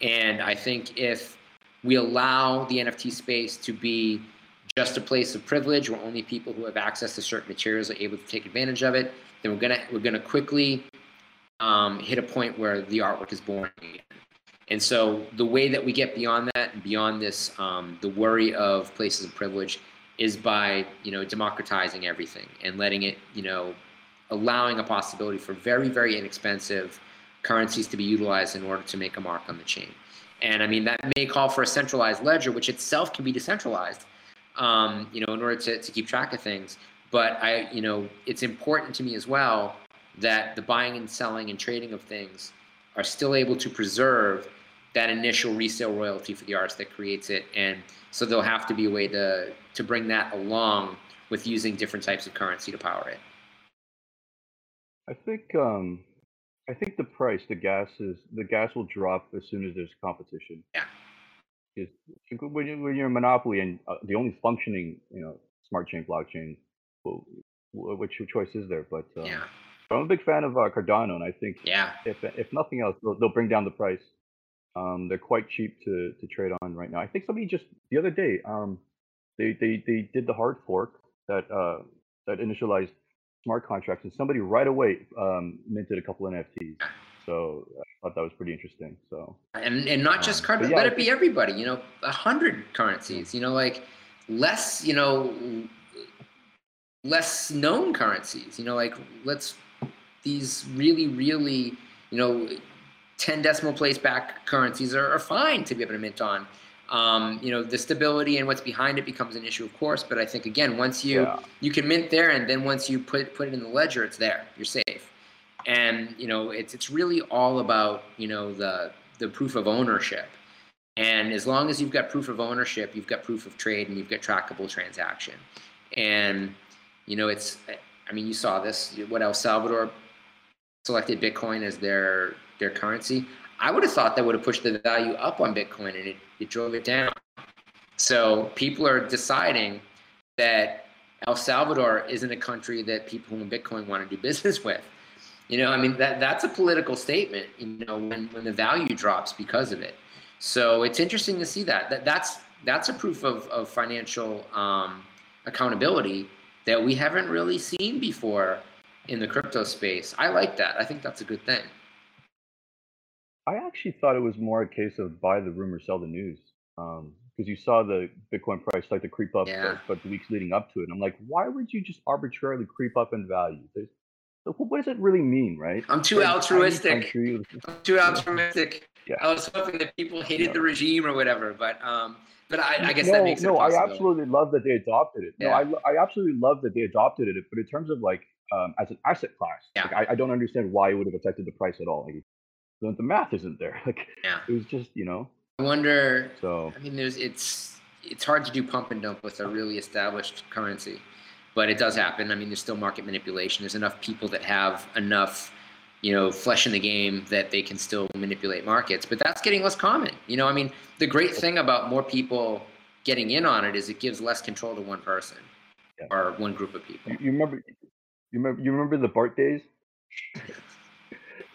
And I think if we allow the NFT space to be just a place of privilege where only people who have access to certain materials are able to take advantage of it, then we're gonna we're gonna quickly um, hit a point where the artwork is boring again. And so the way that we get beyond that, and beyond this, um, the worry of places of privilege, is by you know democratizing everything and letting it, you know, allowing a possibility for very very inexpensive currencies to be utilized in order to make a mark on the chain. And I mean that may call for a centralized ledger, which itself can be decentralized, um, you know, in order to, to keep track of things. But I, you know, it's important to me as well that the buying and selling and trading of things are still able to preserve that initial resale royalty for the artist that creates it. And so there'll have to be a way to, to bring that along with using different types of currency to power it. I think um, I think the price, the gas is the gas will drop as soon as there's competition. Yeah. Because when, you, when you're a monopoly and uh, the only functioning, you know, smart chain blockchain, well, which choice is there? But um, yeah. I'm a big fan of uh, Cardano, and I think yeah. if if nothing else, they'll, they'll bring down the price. Um, they're quite cheap to to trade on right now. I think somebody just the other day, um, they they they did the hard fork that uh that initialized smart contracts, and somebody right away um, minted a couple NFTs. So I thought that was pretty interesting. So and and not just um, Cardano, yeah, let it be everybody. You know, a hundred currencies. You know, like less. You know, less known currencies. You know, like let's these really, really, you know, 10 decimal place back currencies are, are fine to be able to mint on. Um, you know, the stability and what's behind it becomes an issue, of course. But I think again, once you yeah. you can mint there, and then once you put put it in the ledger, it's there. You're safe. And you know, it's it's really all about you know the the proof of ownership. And as long as you've got proof of ownership, you've got proof of trade, and you've got trackable transaction. And you know, it's I mean, you saw this. What El Salvador selected Bitcoin as their their currency, I would have thought that would have pushed the value up on Bitcoin and it, it drove it down. So people are deciding that El Salvador isn't a country that people in Bitcoin want to do business [LAUGHS] with. You know, I mean that that's a political statement, you know, when, when the value drops because of it. So it's interesting to see that. that that's that's a proof of, of financial um, accountability that we haven't really seen before in the crypto space. I like that. I think that's a good thing. I actually thought it was more a case of buy the rumor, sell the news. Because um, you saw the Bitcoin price start to creep up, yeah. but, but the weeks leading up to it. And I'm like, why would you just arbitrarily creep up in value? So what does it really mean, right? I'm too altruistic. I'm too altruistic. Yeah. I was hoping that people hated yeah. the regime or whatever, but um, but I, I guess no, that makes no. I absolutely love that they adopted it. No, I, I absolutely love that they adopted it. But in terms of like um, as an asset class. Yeah. Like, I, I, don't understand why it would have affected the price at all. Like, the, the math isn't there. [LAUGHS] Like, yeah. it was just, you know. I wonder. So I mean, there's it's it's hard to do pump and dump with a really established currency, but it does happen. I mean, there's still market manipulation. There's enough people that have enough, you know, flesh in the game that they can still manipulate markets. But that's getting less common. You know, I mean, the great thing about more people getting in on it is it gives less control to one person yeah. or one group of people. You remember you remember you remember the Bart days?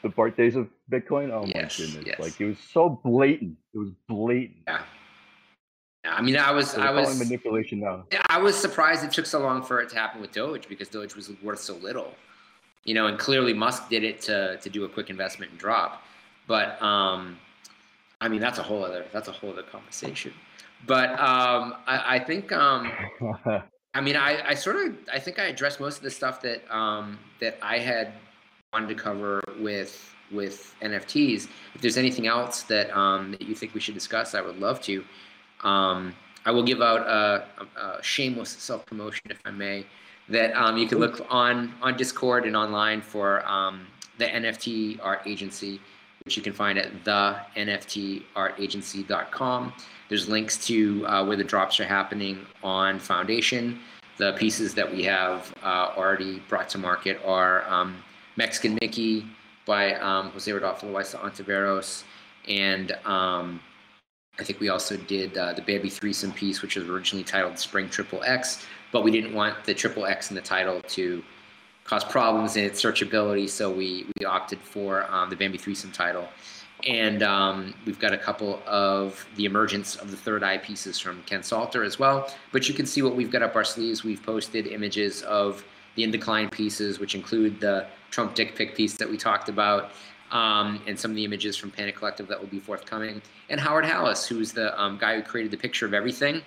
the Bart days of Bitcoin? Oh yes, my goodness. Yes. Like it was so blatant. It was blatant. Yeah. I mean, I was, so I was manipulation now. I was surprised it took so long for it to happen with Doge because Doge was worth so little, you know, and clearly Musk did it to to do a quick investment and drop. But um, I mean, that's a whole other that's a whole other conversation. But um, I, I think um, [LAUGHS] I mean, I, I sort of I think I addressed most of the stuff that um, that I had wanted to cover with with NFTs. If there's anything else that um, that you think we should discuss, I would love to. Um, I will give out a, a, a shameless self promotion, if I may, that um, you can look on on Discord and online for um, the NFT Art Agency, which you can find at the NFTArtAgency.com. There's links to uh, where the drops are happening on Foundation. The pieces that we have uh, already brought to market are um, Mexican Mickey by um, Jose Rodolfo Loaiza Ontiveros and um, I think we also did uh, the Bambi threesome piece, which was originally titled Spring Triple X, but we didn't want the triple X in the title to cause problems in its searchability, so we, we opted for um, the Bambi threesome title. And um, we've got a couple of the emergence of the third eye pieces from Ken Salter as well. But you can see what we've got up our sleeves. We've posted images of the in decline pieces, which include the Trump dick pic piece that we talked about, um, and some of the images from Panic Collective that will be forthcoming. And Howard Hallis, who's the um, guy who created the picture of everything,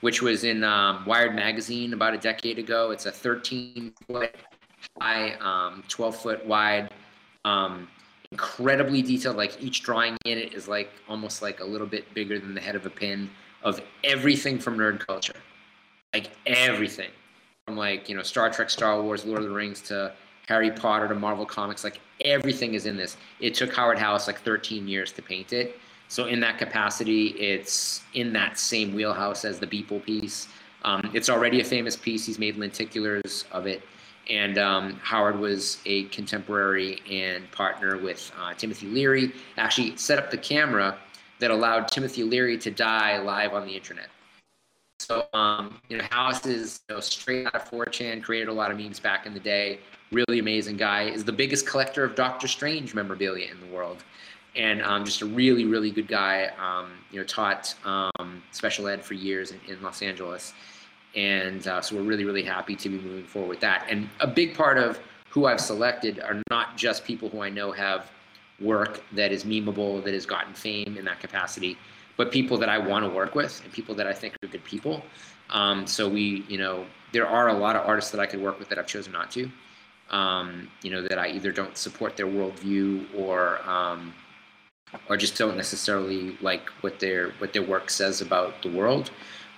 which was in um, Wired magazine about a decade ago. It's a 13 foot high, um, 12 foot wide um, incredibly detailed. Like each drawing in it is like almost like a little bit bigger than the head of a pin of everything from nerd culture, like everything from like you know Star Trek, Star Wars, Lord of the Rings to Harry Potter to Marvel comics. Like everything is in this. It took Howard Hallis like 13 years to paint it. So in that capacity, it's in that same wheelhouse as the Beeple piece. Um, it's already a famous piece. He's made lenticulars of it. And um, Howard was a contemporary and partner with uh, Timothy Leary. Actually, set up the camera that allowed Timothy Leary to die live on the internet. So, um, you know, Hallis is you know, straight out of 4chan, created a lot of memes back in the day. Really amazing guy. Is the biggest collector of Doctor Strange memorabilia in the world, and um, just a really, really good guy. Um, you know, taught um, special ed for years in, in Los Angeles and uh, so we're really, really happy to be moving forward with that. And a big part of who I've selected are not just people who I know have work that is memeable, that has gotten fame in that capacity, but people that I want to work with and people that I think are good people. Um, so we, you know, there are a lot of artists that I could work with that I've chosen not to. Um, you know, that I either don't support their worldview or um, or just don't necessarily like what their what their work says about the world.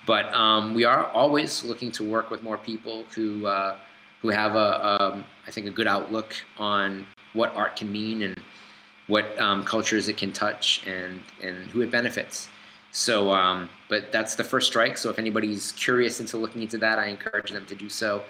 But um, we are always looking to work with more people who uh, who have a um, I think a good outlook on what art can mean and what um, cultures it can touch and and who it benefits. So, um, but that's the first strike. So if anybody's curious into looking into that, I encourage them to do so.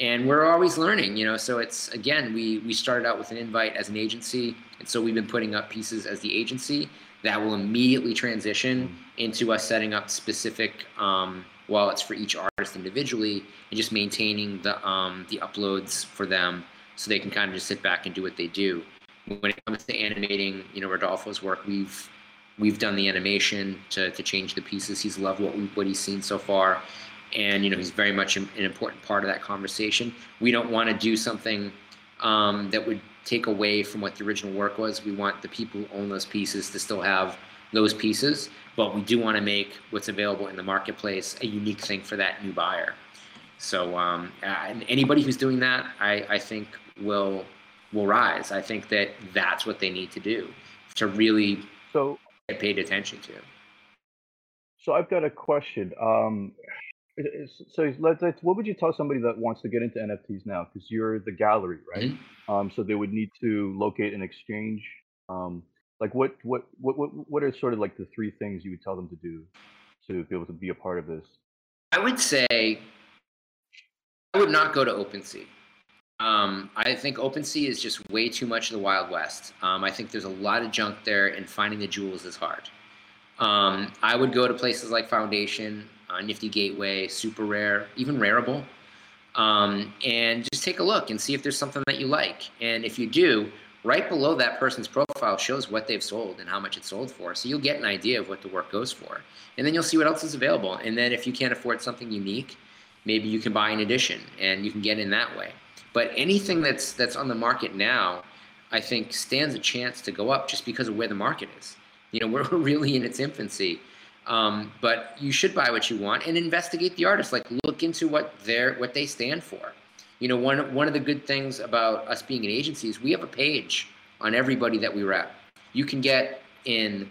And we're always learning, you know. So it's again, we we started out with an invite as an agency, and so we've been putting up pieces as the agency that will immediately transition into us setting up specific um, wallets for each artist individually and just maintaining the um, the uploads for them so they can kind of just sit back and do what they do. When it comes to animating, you know, Rodolfo's work, we've we've done the animation to, to change the pieces. He's loved what we, what he's seen so far, and you know he's very much an, important part of that conversation. We don't want to do something um, that would take away from what the original work was. We want the people who own those pieces to still have those pieces, but we do want to make what's available in the marketplace a unique thing for that new buyer. So um, anybody who's doing that, I, I think will will rise. I think that that's what they need to do to really so get paid attention to. So I've got a question. Um, so let's, let's, what would you tell somebody that wants to get into NFTs now? Because you're the gallery, right? Mm-hmm. Um, so they would need to locate an exchange. Um, like what, what, what, what, what are sort of like the three things you would tell them to do to be able to be a part of this? I would say I would not go to OpenSea. Um, I think OpenSea is just way too much of the Wild West. Um, I think there's a lot of junk there, and finding the jewels is hard. Um, I would go to places like Foundation uh, Nifty Gateway, Super Rare, even Rarible, um, and just take a look and see if there's something that you like. And if you do, right below that person's profile shows what they've sold and how much it's sold for. So you'll get an idea of what the work goes for. And then you'll see what else is available. And then if you can't afford something unique, maybe you can buy an edition and you can get in that way. But anything that's that's on the market now, I think stands a chance to go up just because of where the market is. You know, [LAUGHS] we're really in its infancy. Um, but you should buy what you want and investigate the artist. Like look into what they're what they stand for. You know, one one of the good things about us being an agency is we have a page on everybody that we rep. You can get in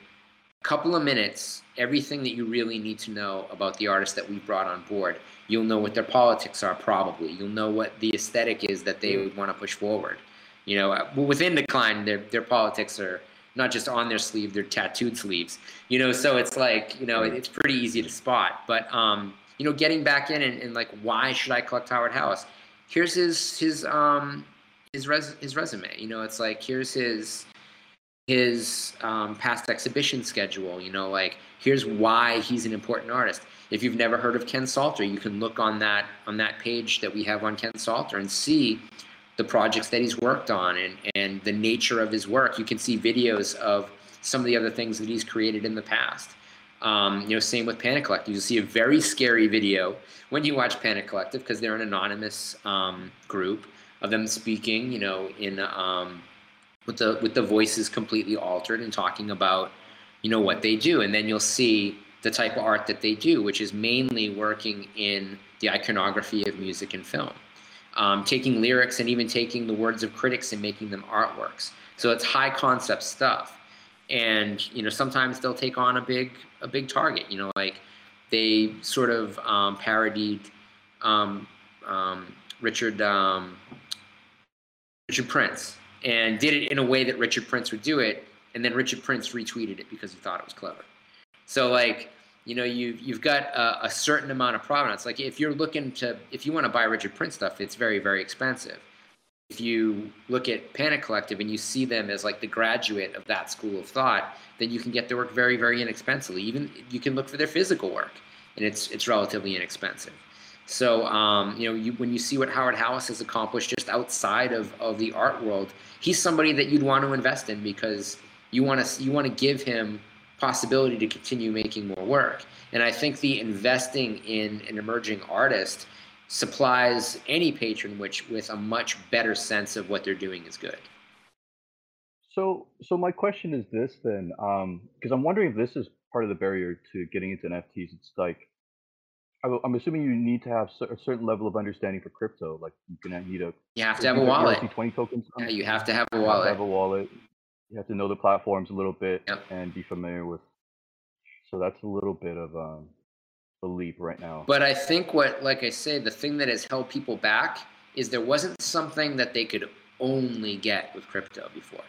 a couple of minutes everything that you really need to know about the artist that we brought on board. You'll know what their politics are probably. You'll know what the aesthetic is that they would want to push forward. You know, within Decline, their their politics are not just on their sleeve, they're tattooed sleeves. You know, so it's like, you know, it's pretty easy to spot. But um, you know, getting back in and, and like why should I collect Howard Hallis? Here's his his um his res his resume. You know, it's like here's his his um, past exhibition schedule. You know, like here's why he's an important artist. If you've never heard of Ken Salter, you can look on that on that page that we have on Ken Salter and see the projects that he's worked on and, and the nature of his work. You can see videos of some of the other things that he's created in the past. Um, you know, same with Panic Collective. You'll see a very scary video when you watch Panic Collective because they're an anonymous um, group of them speaking. You know, in um, with the with the voices completely altered and talking about you know what they do, and then you'll see the type of art that they do, which is mainly working in the iconography of music and film, um, taking lyrics and even taking the words of critics and making them artworks. So it's high concept stuff. And you know sometimes they'll take on a big a big target you know like they sort of um, parodied um, um, richard um, richard prince and did it in a way that richard prince would do it. And then richard prince retweeted it because he thought it was clever. So like you know you've, you've got a, a certain amount of provenance like if you're looking to if you want to buy richard prince stuff it's very very expensive if you look at Panic Collective and you see them as like the graduate of that school of thought, then you can get their work very, very inexpensively. Even you can look for their physical work, and it's it's relatively inexpensive. So um, you know, you, when you see what Howard Hallis has accomplished just outside of, of the art world, he's somebody that you'd want to invest in because you want to you want to give him possibility to continue making more work. And I think the investing in an emerging artist supplies any patron which with a much better sense of what they're doing is good. So, so my question is this then, because um, I'm wondering if this is part of the barrier to getting into NFTs. It's like, I'm assuming you need to have a certain level of understanding for crypto. Like you can need a you have to have a wallet. Twenty tokens. Yeah, you have to have a wallet. Have, have a wallet. You have to know the platforms a little bit yep. and be familiar with. So that's a little bit of um, the leap right now. But I think what, like I say, the thing that has held people back is there wasn't something that they could only get with crypto before.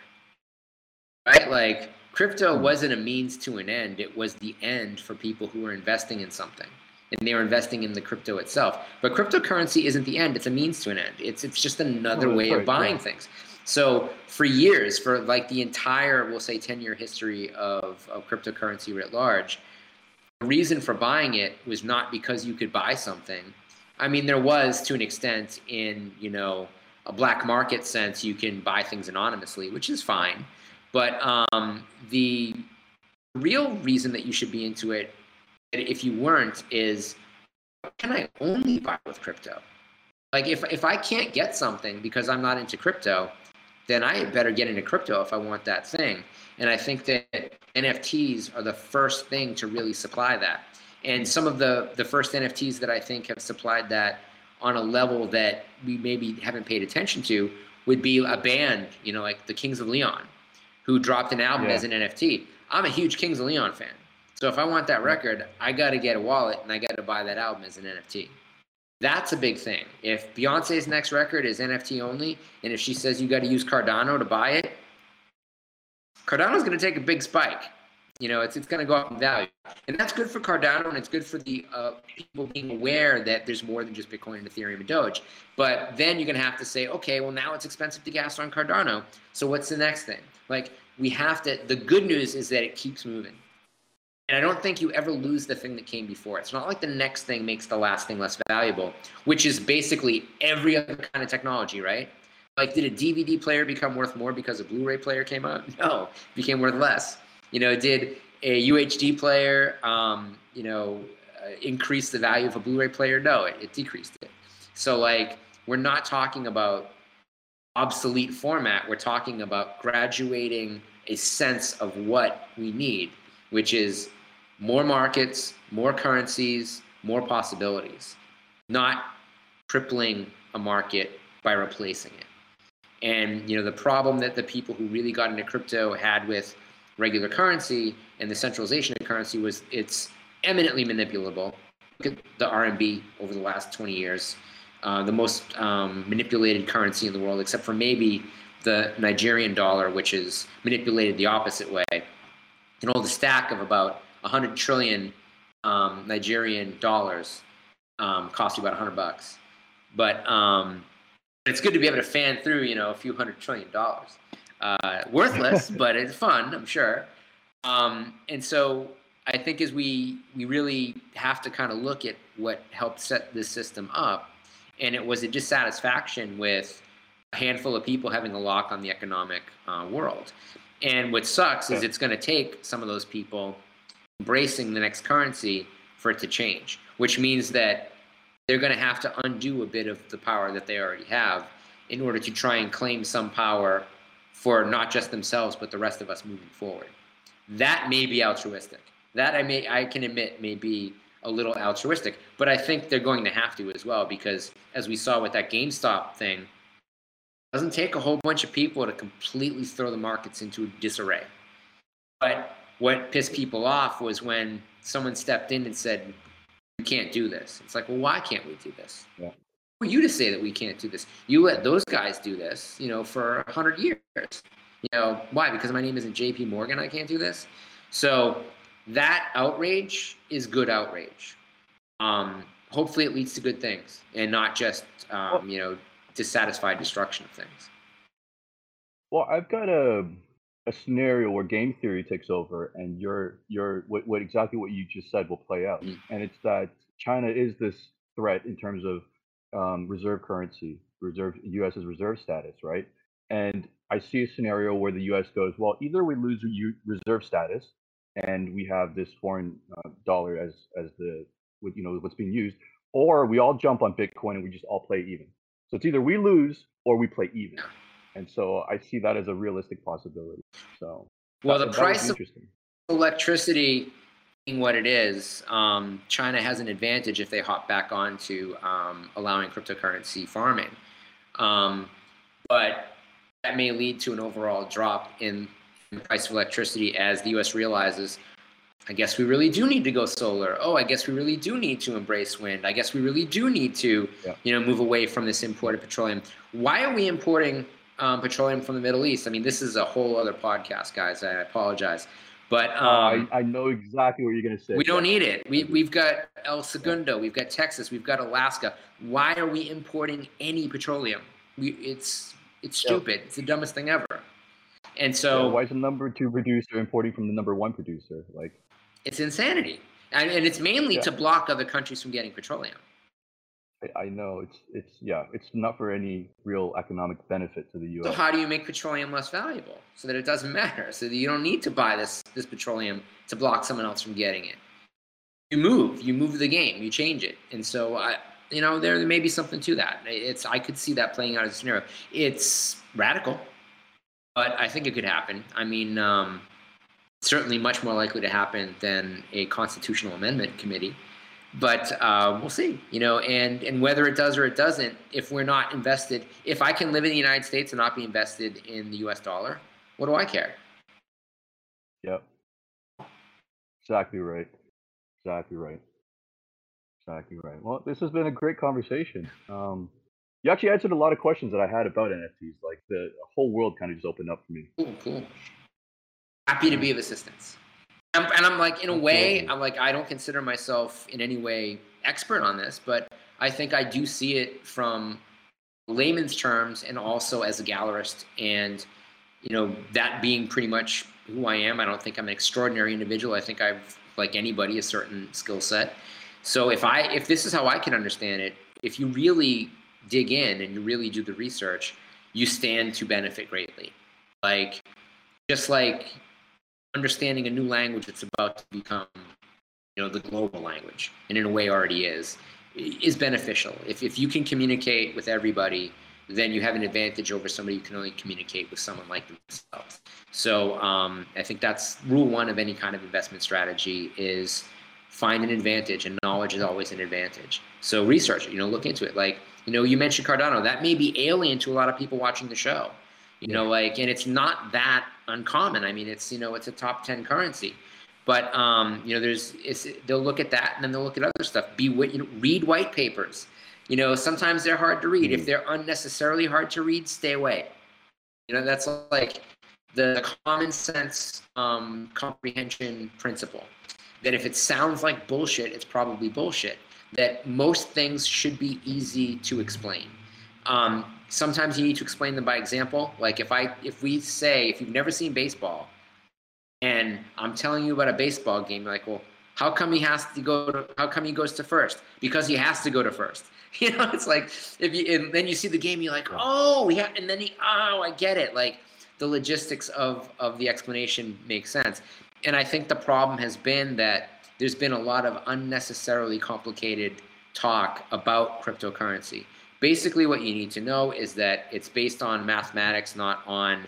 Right? Like crypto hmm. wasn't a means to an end, it was the end for people who were investing in something. And they were investing in the crypto itself. But cryptocurrency isn't the end, it's a means to an end. It's it's just another oh, way right, of buying yeah. things. So for years, for like the entire, we'll say 10 year history of, of cryptocurrency writ large, the reason for buying it was not because you could buy something. I mean, there was to an extent in, you know, a black market sense, you can buy things anonymously, which is fine. But um, the real reason that you should be into it, if you weren't, is can I only buy with crypto? Like if if I can't get something because I'm not into crypto, then I better get into crypto if I want that thing. And I think that NFTs are the first thing to really supply that. And some of the, the first NFTs that I think have supplied that on a level that we maybe haven't paid attention to would be a band, you know, like the Kings of Leon, who dropped an album yeah. as an NFT. I'm a huge Kings of Leon fan. So if I want that record, I got to get a wallet and I got to buy that album as an NFT. That's a big thing. If Beyonce's next record is NFT only, and if she says you got to use Cardano to buy it, Cardano's going to take a big spike. You know, it's it's going to go up in value, and that's good for Cardano, and it's good for the uh, people being aware that there's more than just Bitcoin and Ethereum and Doge. But then you're going to have to say, okay, well now it's expensive to gas on Cardano. So what's the next thing? Like we have to. The good news is that it keeps moving, and I don't think you ever lose the thing that came before. It's not like the next thing makes the last thing less valuable, which is basically every other kind of technology, right? Like, did a DVD player become worth more because a Blu-ray player came out? [LAUGHS] No, it became worth less. You know, did a UHD player, um, you know, uh, increase the value of a Blu-ray player? No, it, it decreased it. So, like, we're not talking about obsolete format. We're talking about graduating a sense of what we need, which is more markets, more currencies, more possibilities, not crippling a market by replacing it. And you know the problem that the people who really got into crypto had with regular currency and the centralization of currency was it's eminently manipulable. Look at the RMB over the last 20 years, uh, the most um, manipulated currency in the world, except for maybe the Nigerian dollar, which is manipulated the opposite way. You know, the stack of about 100 trillion um, Nigerian dollars um, cost you about 100 bucks. But um, it's good to be able to fan through, you know, a few hundred trillion dollars. uh, worthless, [LAUGHS] but it's fun, I'm sure. Um, and so I think as we we really have to kind of look at what helped set this system up, and it was a dissatisfaction with a handful of people having a lock on the economic uh, world. And what sucks is it's going to take some of those people embracing the next currency for it to change, which means that they're going to have to undo a bit of the power that they already have in order to try and claim some power for not just themselves but the rest of us moving forward. That may be altruistic. That I may I can admit may be a little altruistic, but I think they're going to have to as well because as we saw with that GameStop thing, it doesn't take a whole bunch of people to completely throw the markets into disarray. But what pissed people off was when someone stepped in and said, "You can't do this." It's like, well, why can't we do this? Yeah. Who are you to say that we can't do this? You let those guys do this, you know, for a hundred years. You know why? Because my name isn't J.P. Morgan. I can't do this. So that outrage is good outrage. Um, hopefully, it leads to good things and not just um, you know dissatisfied destruction of things. Well, I've got a a scenario where game theory takes over, and your your what, what exactly what you just said will play out, Mm. and it's that China is this threat in terms of um, reserve currency, reserve U.S.'s reserve status, right? And I see a scenario where the U.S. goes, well, either we lose reserve status, and we have this foreign uh, dollar as as the what you know what's being used, or we all jump on Bitcoin and we just all play even. So it's either we lose or we play even. [LAUGHS] And so I see that as a realistic possibility. So Well, that- the that would be price of electricity being what it is, um, China has an advantage if they hop back onto um, allowing cryptocurrency farming. Um, but that may lead to an overall drop in the price of electricity as the U.S. realizes, I guess we really do need to go solar. Oh, I guess we really do need to embrace wind. I guess we really do need to, Yeah. you know, move away from this imported petroleum. Why are we importing um, petroleum from the Middle East? I mean, this is a whole other podcast, guys. I apologize, but um, I, I know exactly what you're going to say. we don't need it. We, we've got El Segundo, we've got Texas, we've got Alaska. Why are we importing any petroleum? We, it's it's Yeah. stupid. It's the dumbest thing ever. And Yeah, so why is the number two producer importing from the number one producer? Like, it's insanity, and, and it's mainly Yeah. to block other countries from getting petroleum. I, I know it's it's yeah, it's not for any real economic benefit to the U.S. So how do you make petroleum less valuable so that it doesn't matter? So that you don't need to buy this this petroleum to block someone else from getting it. You move, you move the game, you change it, and so I, you know, there, there may be something to that. It's I could see that playing out as a scenario. It's radical, but I think it could happen. I mean, um, certainly much more likely to happen than a constitutional amendment committee but uh, we'll see you know and and whether it does or it doesn't if we're not invested if i can live in the united states and not be invested in the us dollar what do i care Yep. Exactly right. Exactly right. Exactly right. Well, this has been a great conversation. Um, you actually answered a lot of questions that I had about NFTs. Like the whole world kind of just opened up for me. cool cool happy to be of assistance I'm, and I'm like in a way i'm like i don't consider myself in any way expert on this but i think i do see it from layman's terms and also as a gallerist. And you know that being pretty much who i am i don't think i'm an extraordinary individual. I think i've like anybody a certain skill set. So if i if this is how i can understand it if you really dig in and you really do the research you stand to benefit greatly. Like just like understanding a new language that's about to become you know the global language and in a way already is is beneficial. If, if you can communicate with everybody then you have an advantage over somebody who can only communicate with someone like themselves. So um, i think that's rule one of any kind of investment strategy is find an advantage and knowledge is always an advantage. So research it you know look into it. Like you know you mentioned cardano. That may be alien to a lot of people watching the show. You know like and it's not that uncommon. I mean it's you know it's a top 10 currency. But um, you know there's it's, they'll look at that and then they'll look at other stuff. Be you know read white papers. You know sometimes they're hard to read. If Mhm. they're unnecessarily hard to read stay away. You know that's like the common sense um, comprehension principle. That if it sounds like bullshit it's probably bullshit. That most things should be easy to explain. Um, sometimes you need to explain them by example. Like if I if we say if you've never seen baseball, and I'm telling you about a baseball game, you're like, well, how come he has to go to? How come he goes to first? Because he has to go to first. [LAUGHS] You know, it's like if you and then you see the game, you're like, oh, yeah, and then he, oh, I get it. Like the logistics of of the explanation makes sense. And I think the problem has been that there's been a lot of unnecessarily complicated talk about cryptocurrency. Basically, what you need to know is that it's based on mathematics, not on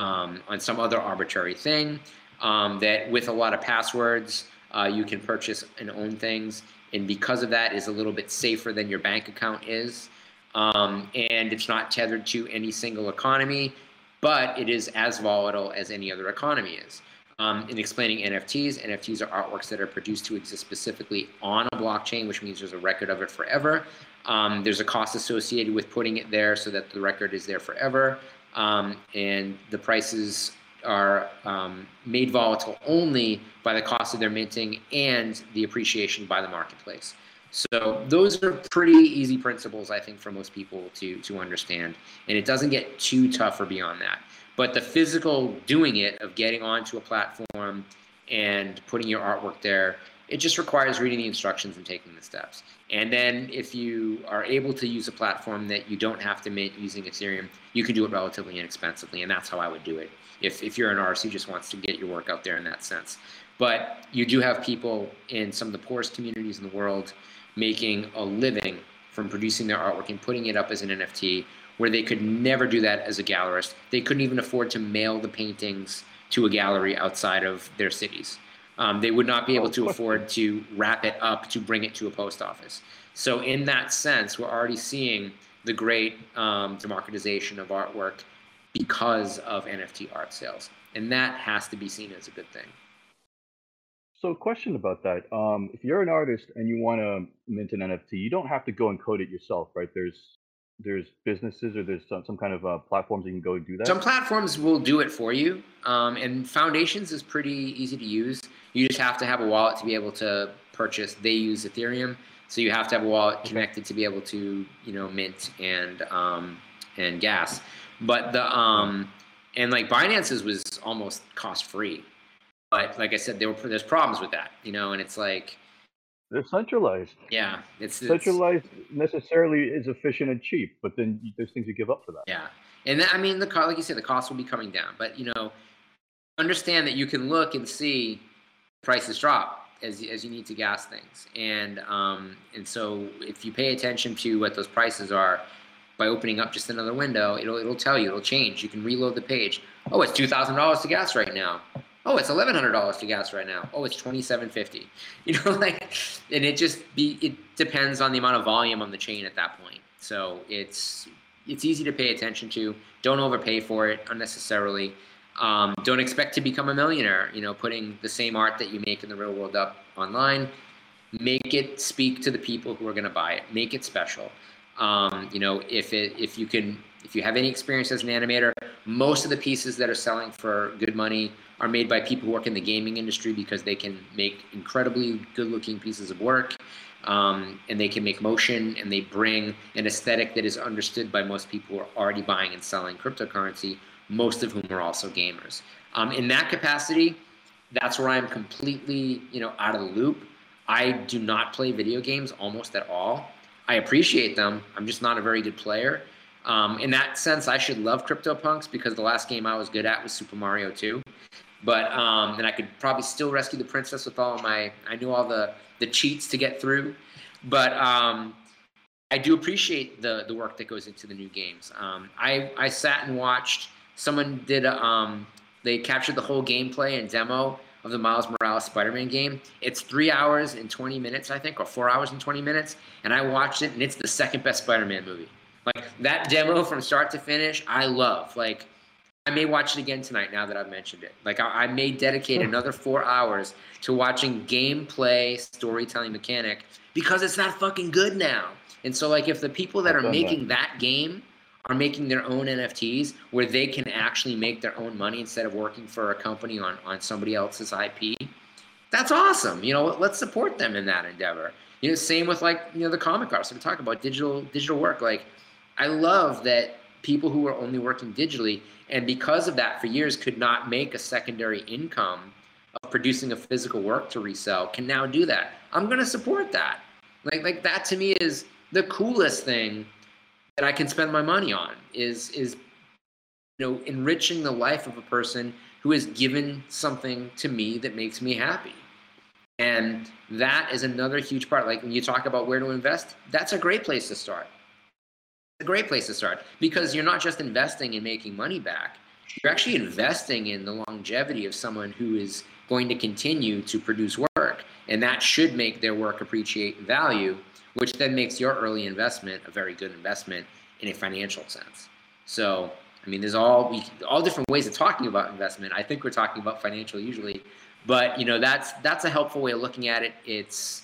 um, on some other arbitrary thing. Um, that with a lot of passwords, uh, you can purchase and own things, and because of that, is a little bit safer than your bank account is. Um, and it's not tethered to any single economy, but it is as volatile as any other economy is. Um, in explaining NFTs, NFTs are artworks that are produced to exist specifically on a blockchain, which means there's a record of it forever. Um, there's a cost associated with putting it there so that the record is there forever. Um, and the prices are um, made volatile only by the cost of their minting and the appreciation by the marketplace. So those are pretty easy principles, I think, for most people to to understand, and it doesn't get too tough or beyond that. But the physical doing it of getting onto a platform and putting your artwork there, it just requires reading the instructions and taking the steps. And then if you are able to use a platform that you don't have to mint using Ethereum, you can do it relatively inexpensively, and that's how I would do it if, if you're an artist who just wants to get your work out there in that sense. But you do have people in some of the poorest communities in the world making a living from producing their artwork and putting it up as an NFT where they could never do that as a gallerist. They couldn't even afford to mail the paintings to a gallery outside of their cities. Um, they would not be able to afford to wrap it up to bring it to a post office. So, in that sense, we're already seeing the great um, democratization of artwork because of NFT art sales. And that has to be seen as a good thing. So, a question about that. Um, if you're an artist and you want to mint an NFT, you don't have to go and code it yourself, right? There's there's businesses or there's some, some kind of uh, platforms you can go do that. Some platforms will do it for you, um, and Foundations is pretty easy to use. You just have to have a wallet to be able to purchase. They use Ethereum, so you have to have a wallet connected to be able to you know mint and um, and gas. But the um and like Binance's was almost cost free. But like I said, there were there's problems with that, you know, and it's like they're centralized. Yeah, it's, it's centralized necessarily is efficient and cheap, but then there's things you give up for that. Yeah, and that, I mean the like you said, the cost will be coming down, but you know, understand that you can look and see prices drop as as you need to gas things, and um and so if you pay attention to what those prices are, by opening up just another window, it'll it'll tell you, it'll change. You can reload the page. Oh, it's two thousand dollars to gas right now. Oh, it's eleven hundred dollars to gas right now. Oh, it's twenty seven fifty. [LAUGHS] You know, like, and it just be it depends on the amount of volume on the chain at that point. So it's it's easy to pay attention to. Don't overpay for it unnecessarily. Um, don't expect to become a millionaire. You know, putting the same art that you make in the real world up online. Make it speak to the people who are going to buy it. Make it special. Um, you know, if it if you can if you have any experience as an animator, most of the pieces that are selling for good money are made by people who work in the gaming industry because they can make incredibly good-looking pieces of work, um, and they can make motion and they bring an aesthetic that is understood by most people who are already buying and selling cryptocurrency. Most of whom are also gamers. Um, in that capacity, that's where I'm completely, you know, out of the loop. I do not play video games almost at all. I appreciate them. I'm just not a very good player. Um, in that sense, I should love CryptoPunks because the last game I was good at was Super Mario 2. But um, I could probably still rescue the princess with all my. I knew all the the cheats to get through, but um, I do appreciate the the work that goes into the new games. Um, I I sat and watched. Someone did a, um, they captured the whole gameplay and demo of the Miles Morales Spider-Man game. It's three hours and 20 minutes, I think, or four hours and 20 minutes. And I watched it, and it's the second best Spider-Man movie. Like that demo from start to finish, I love. Like I may watch it again tonight now that I've mentioned it. Like I, I may dedicate another four hours to watching gameplay, storytelling mechanic because it's not fucking good now. And so, like, if the people that are making that game are making their own NFTs where they can actually make their own money instead of working for a company on, on somebody else's IP. That's awesome. You know, let's support them in that endeavor. You know, same with like, you know, the comic artists. We talk about digital digital work. Like I love that people who are only working digitally and because of that for years could not make a secondary income of producing a physical work to resell can now do that. I'm to support that. Like like that to me is the coolest thing that I can spend my money on is is you know enriching the life of a person who has given something to me that makes me happy. And that is another huge part. Like when you talk about where to invest, that's a great place to start. It's a great place to start because you're not just investing in making money back, you're actually investing in the longevity of someone who is going to continue to produce work. And that should make their work appreciate value, which then makes your early investment a very good investment in a financial sense. So, I mean, there's all we, all different ways of talking about investment. I think we're talking about financial usually, but you know, that's that's a helpful way of looking at it. It's,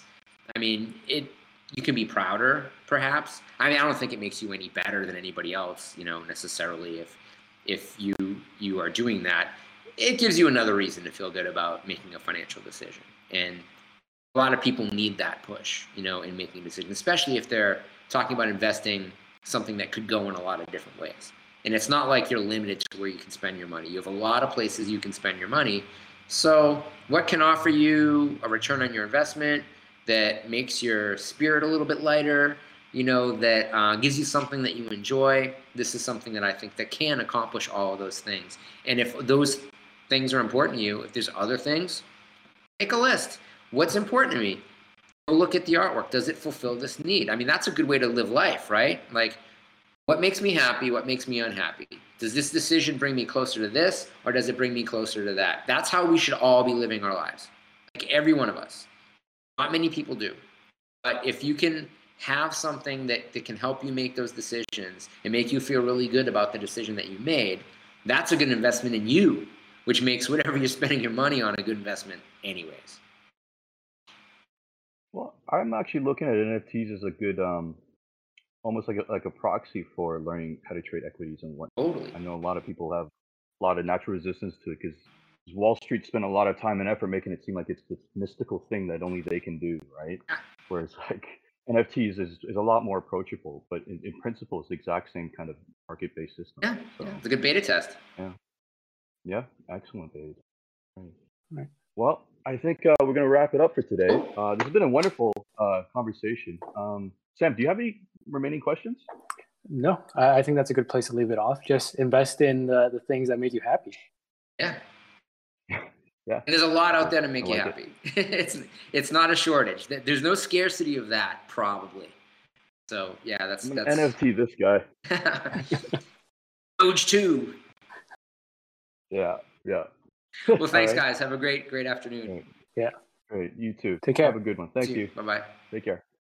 I mean, it you can be prouder, perhaps. I mean, I don't think it makes you any better than anybody else, you know, necessarily if if you you are doing that. It gives you another reason to feel good about making a financial decision. And a lot of people need that push, you know, in making a decision, especially if they're talking about investing something that could go in a lot of different ways. And it's not like you're limited to where you can spend your money. You have a lot of places you can spend your money. So, what can offer you a return on your investment that makes your spirit a little bit lighter, you know, that uh, gives you something that you enjoy? This is something that I think that can accomplish all of those things. And if those things are important to you, if there's other things, make a list. What's important to me? Look at the artwork. Does it fulfill this need? I mean, that's a good way to live life, right? Like, what makes me happy? What makes me unhappy? Does this decision bring me closer to this or does it bring me closer to that? That's how we should all be living our lives. Like every one of us. Not many people do. But if you can have something that, that can help you make those decisions and make you feel really good about the decision that you made, that's a good investment in you, which makes whatever you're spending your money on a good investment, anyways. Well, I'm actually looking at NFTs as a good, um, almost like a, like a proxy for learning how to trade equities and what. Totally. I know a lot of people have a lot of natural resistance to it because Wall Street spent a lot of time and effort making it seem like it's this mystical thing that only they can do, right? Whereas [LAUGHS] like NFTs is, is a lot more approachable, but in, in principle, it's the exact same kind of market-based system. Yeah, so, yeah, it's a good beta test. Yeah, yeah, excellent beta. Right. right. Well, I think uh, we're going to wrap it up for today. Uh, this has been a wonderful uh, conversation. Um, Sam, do you have any remaining questions? No, I think that's a good place to leave it off. Just invest in the, the things that make you happy. Yeah. [LAUGHS] Yeah. And there's a lot out there to make like you happy. It. [LAUGHS] it's it's not a shortage. There's no scarcity of that, probably. So yeah, that's that's NFT. This guy. [LAUGHS] Doge two. Yeah. Yeah. [LAUGHS] well, thanks, right. guys. Have a great, great afternoon. Yeah. Great. You too. Take care. Have a good one. Thank See you. Bye bye. Take care.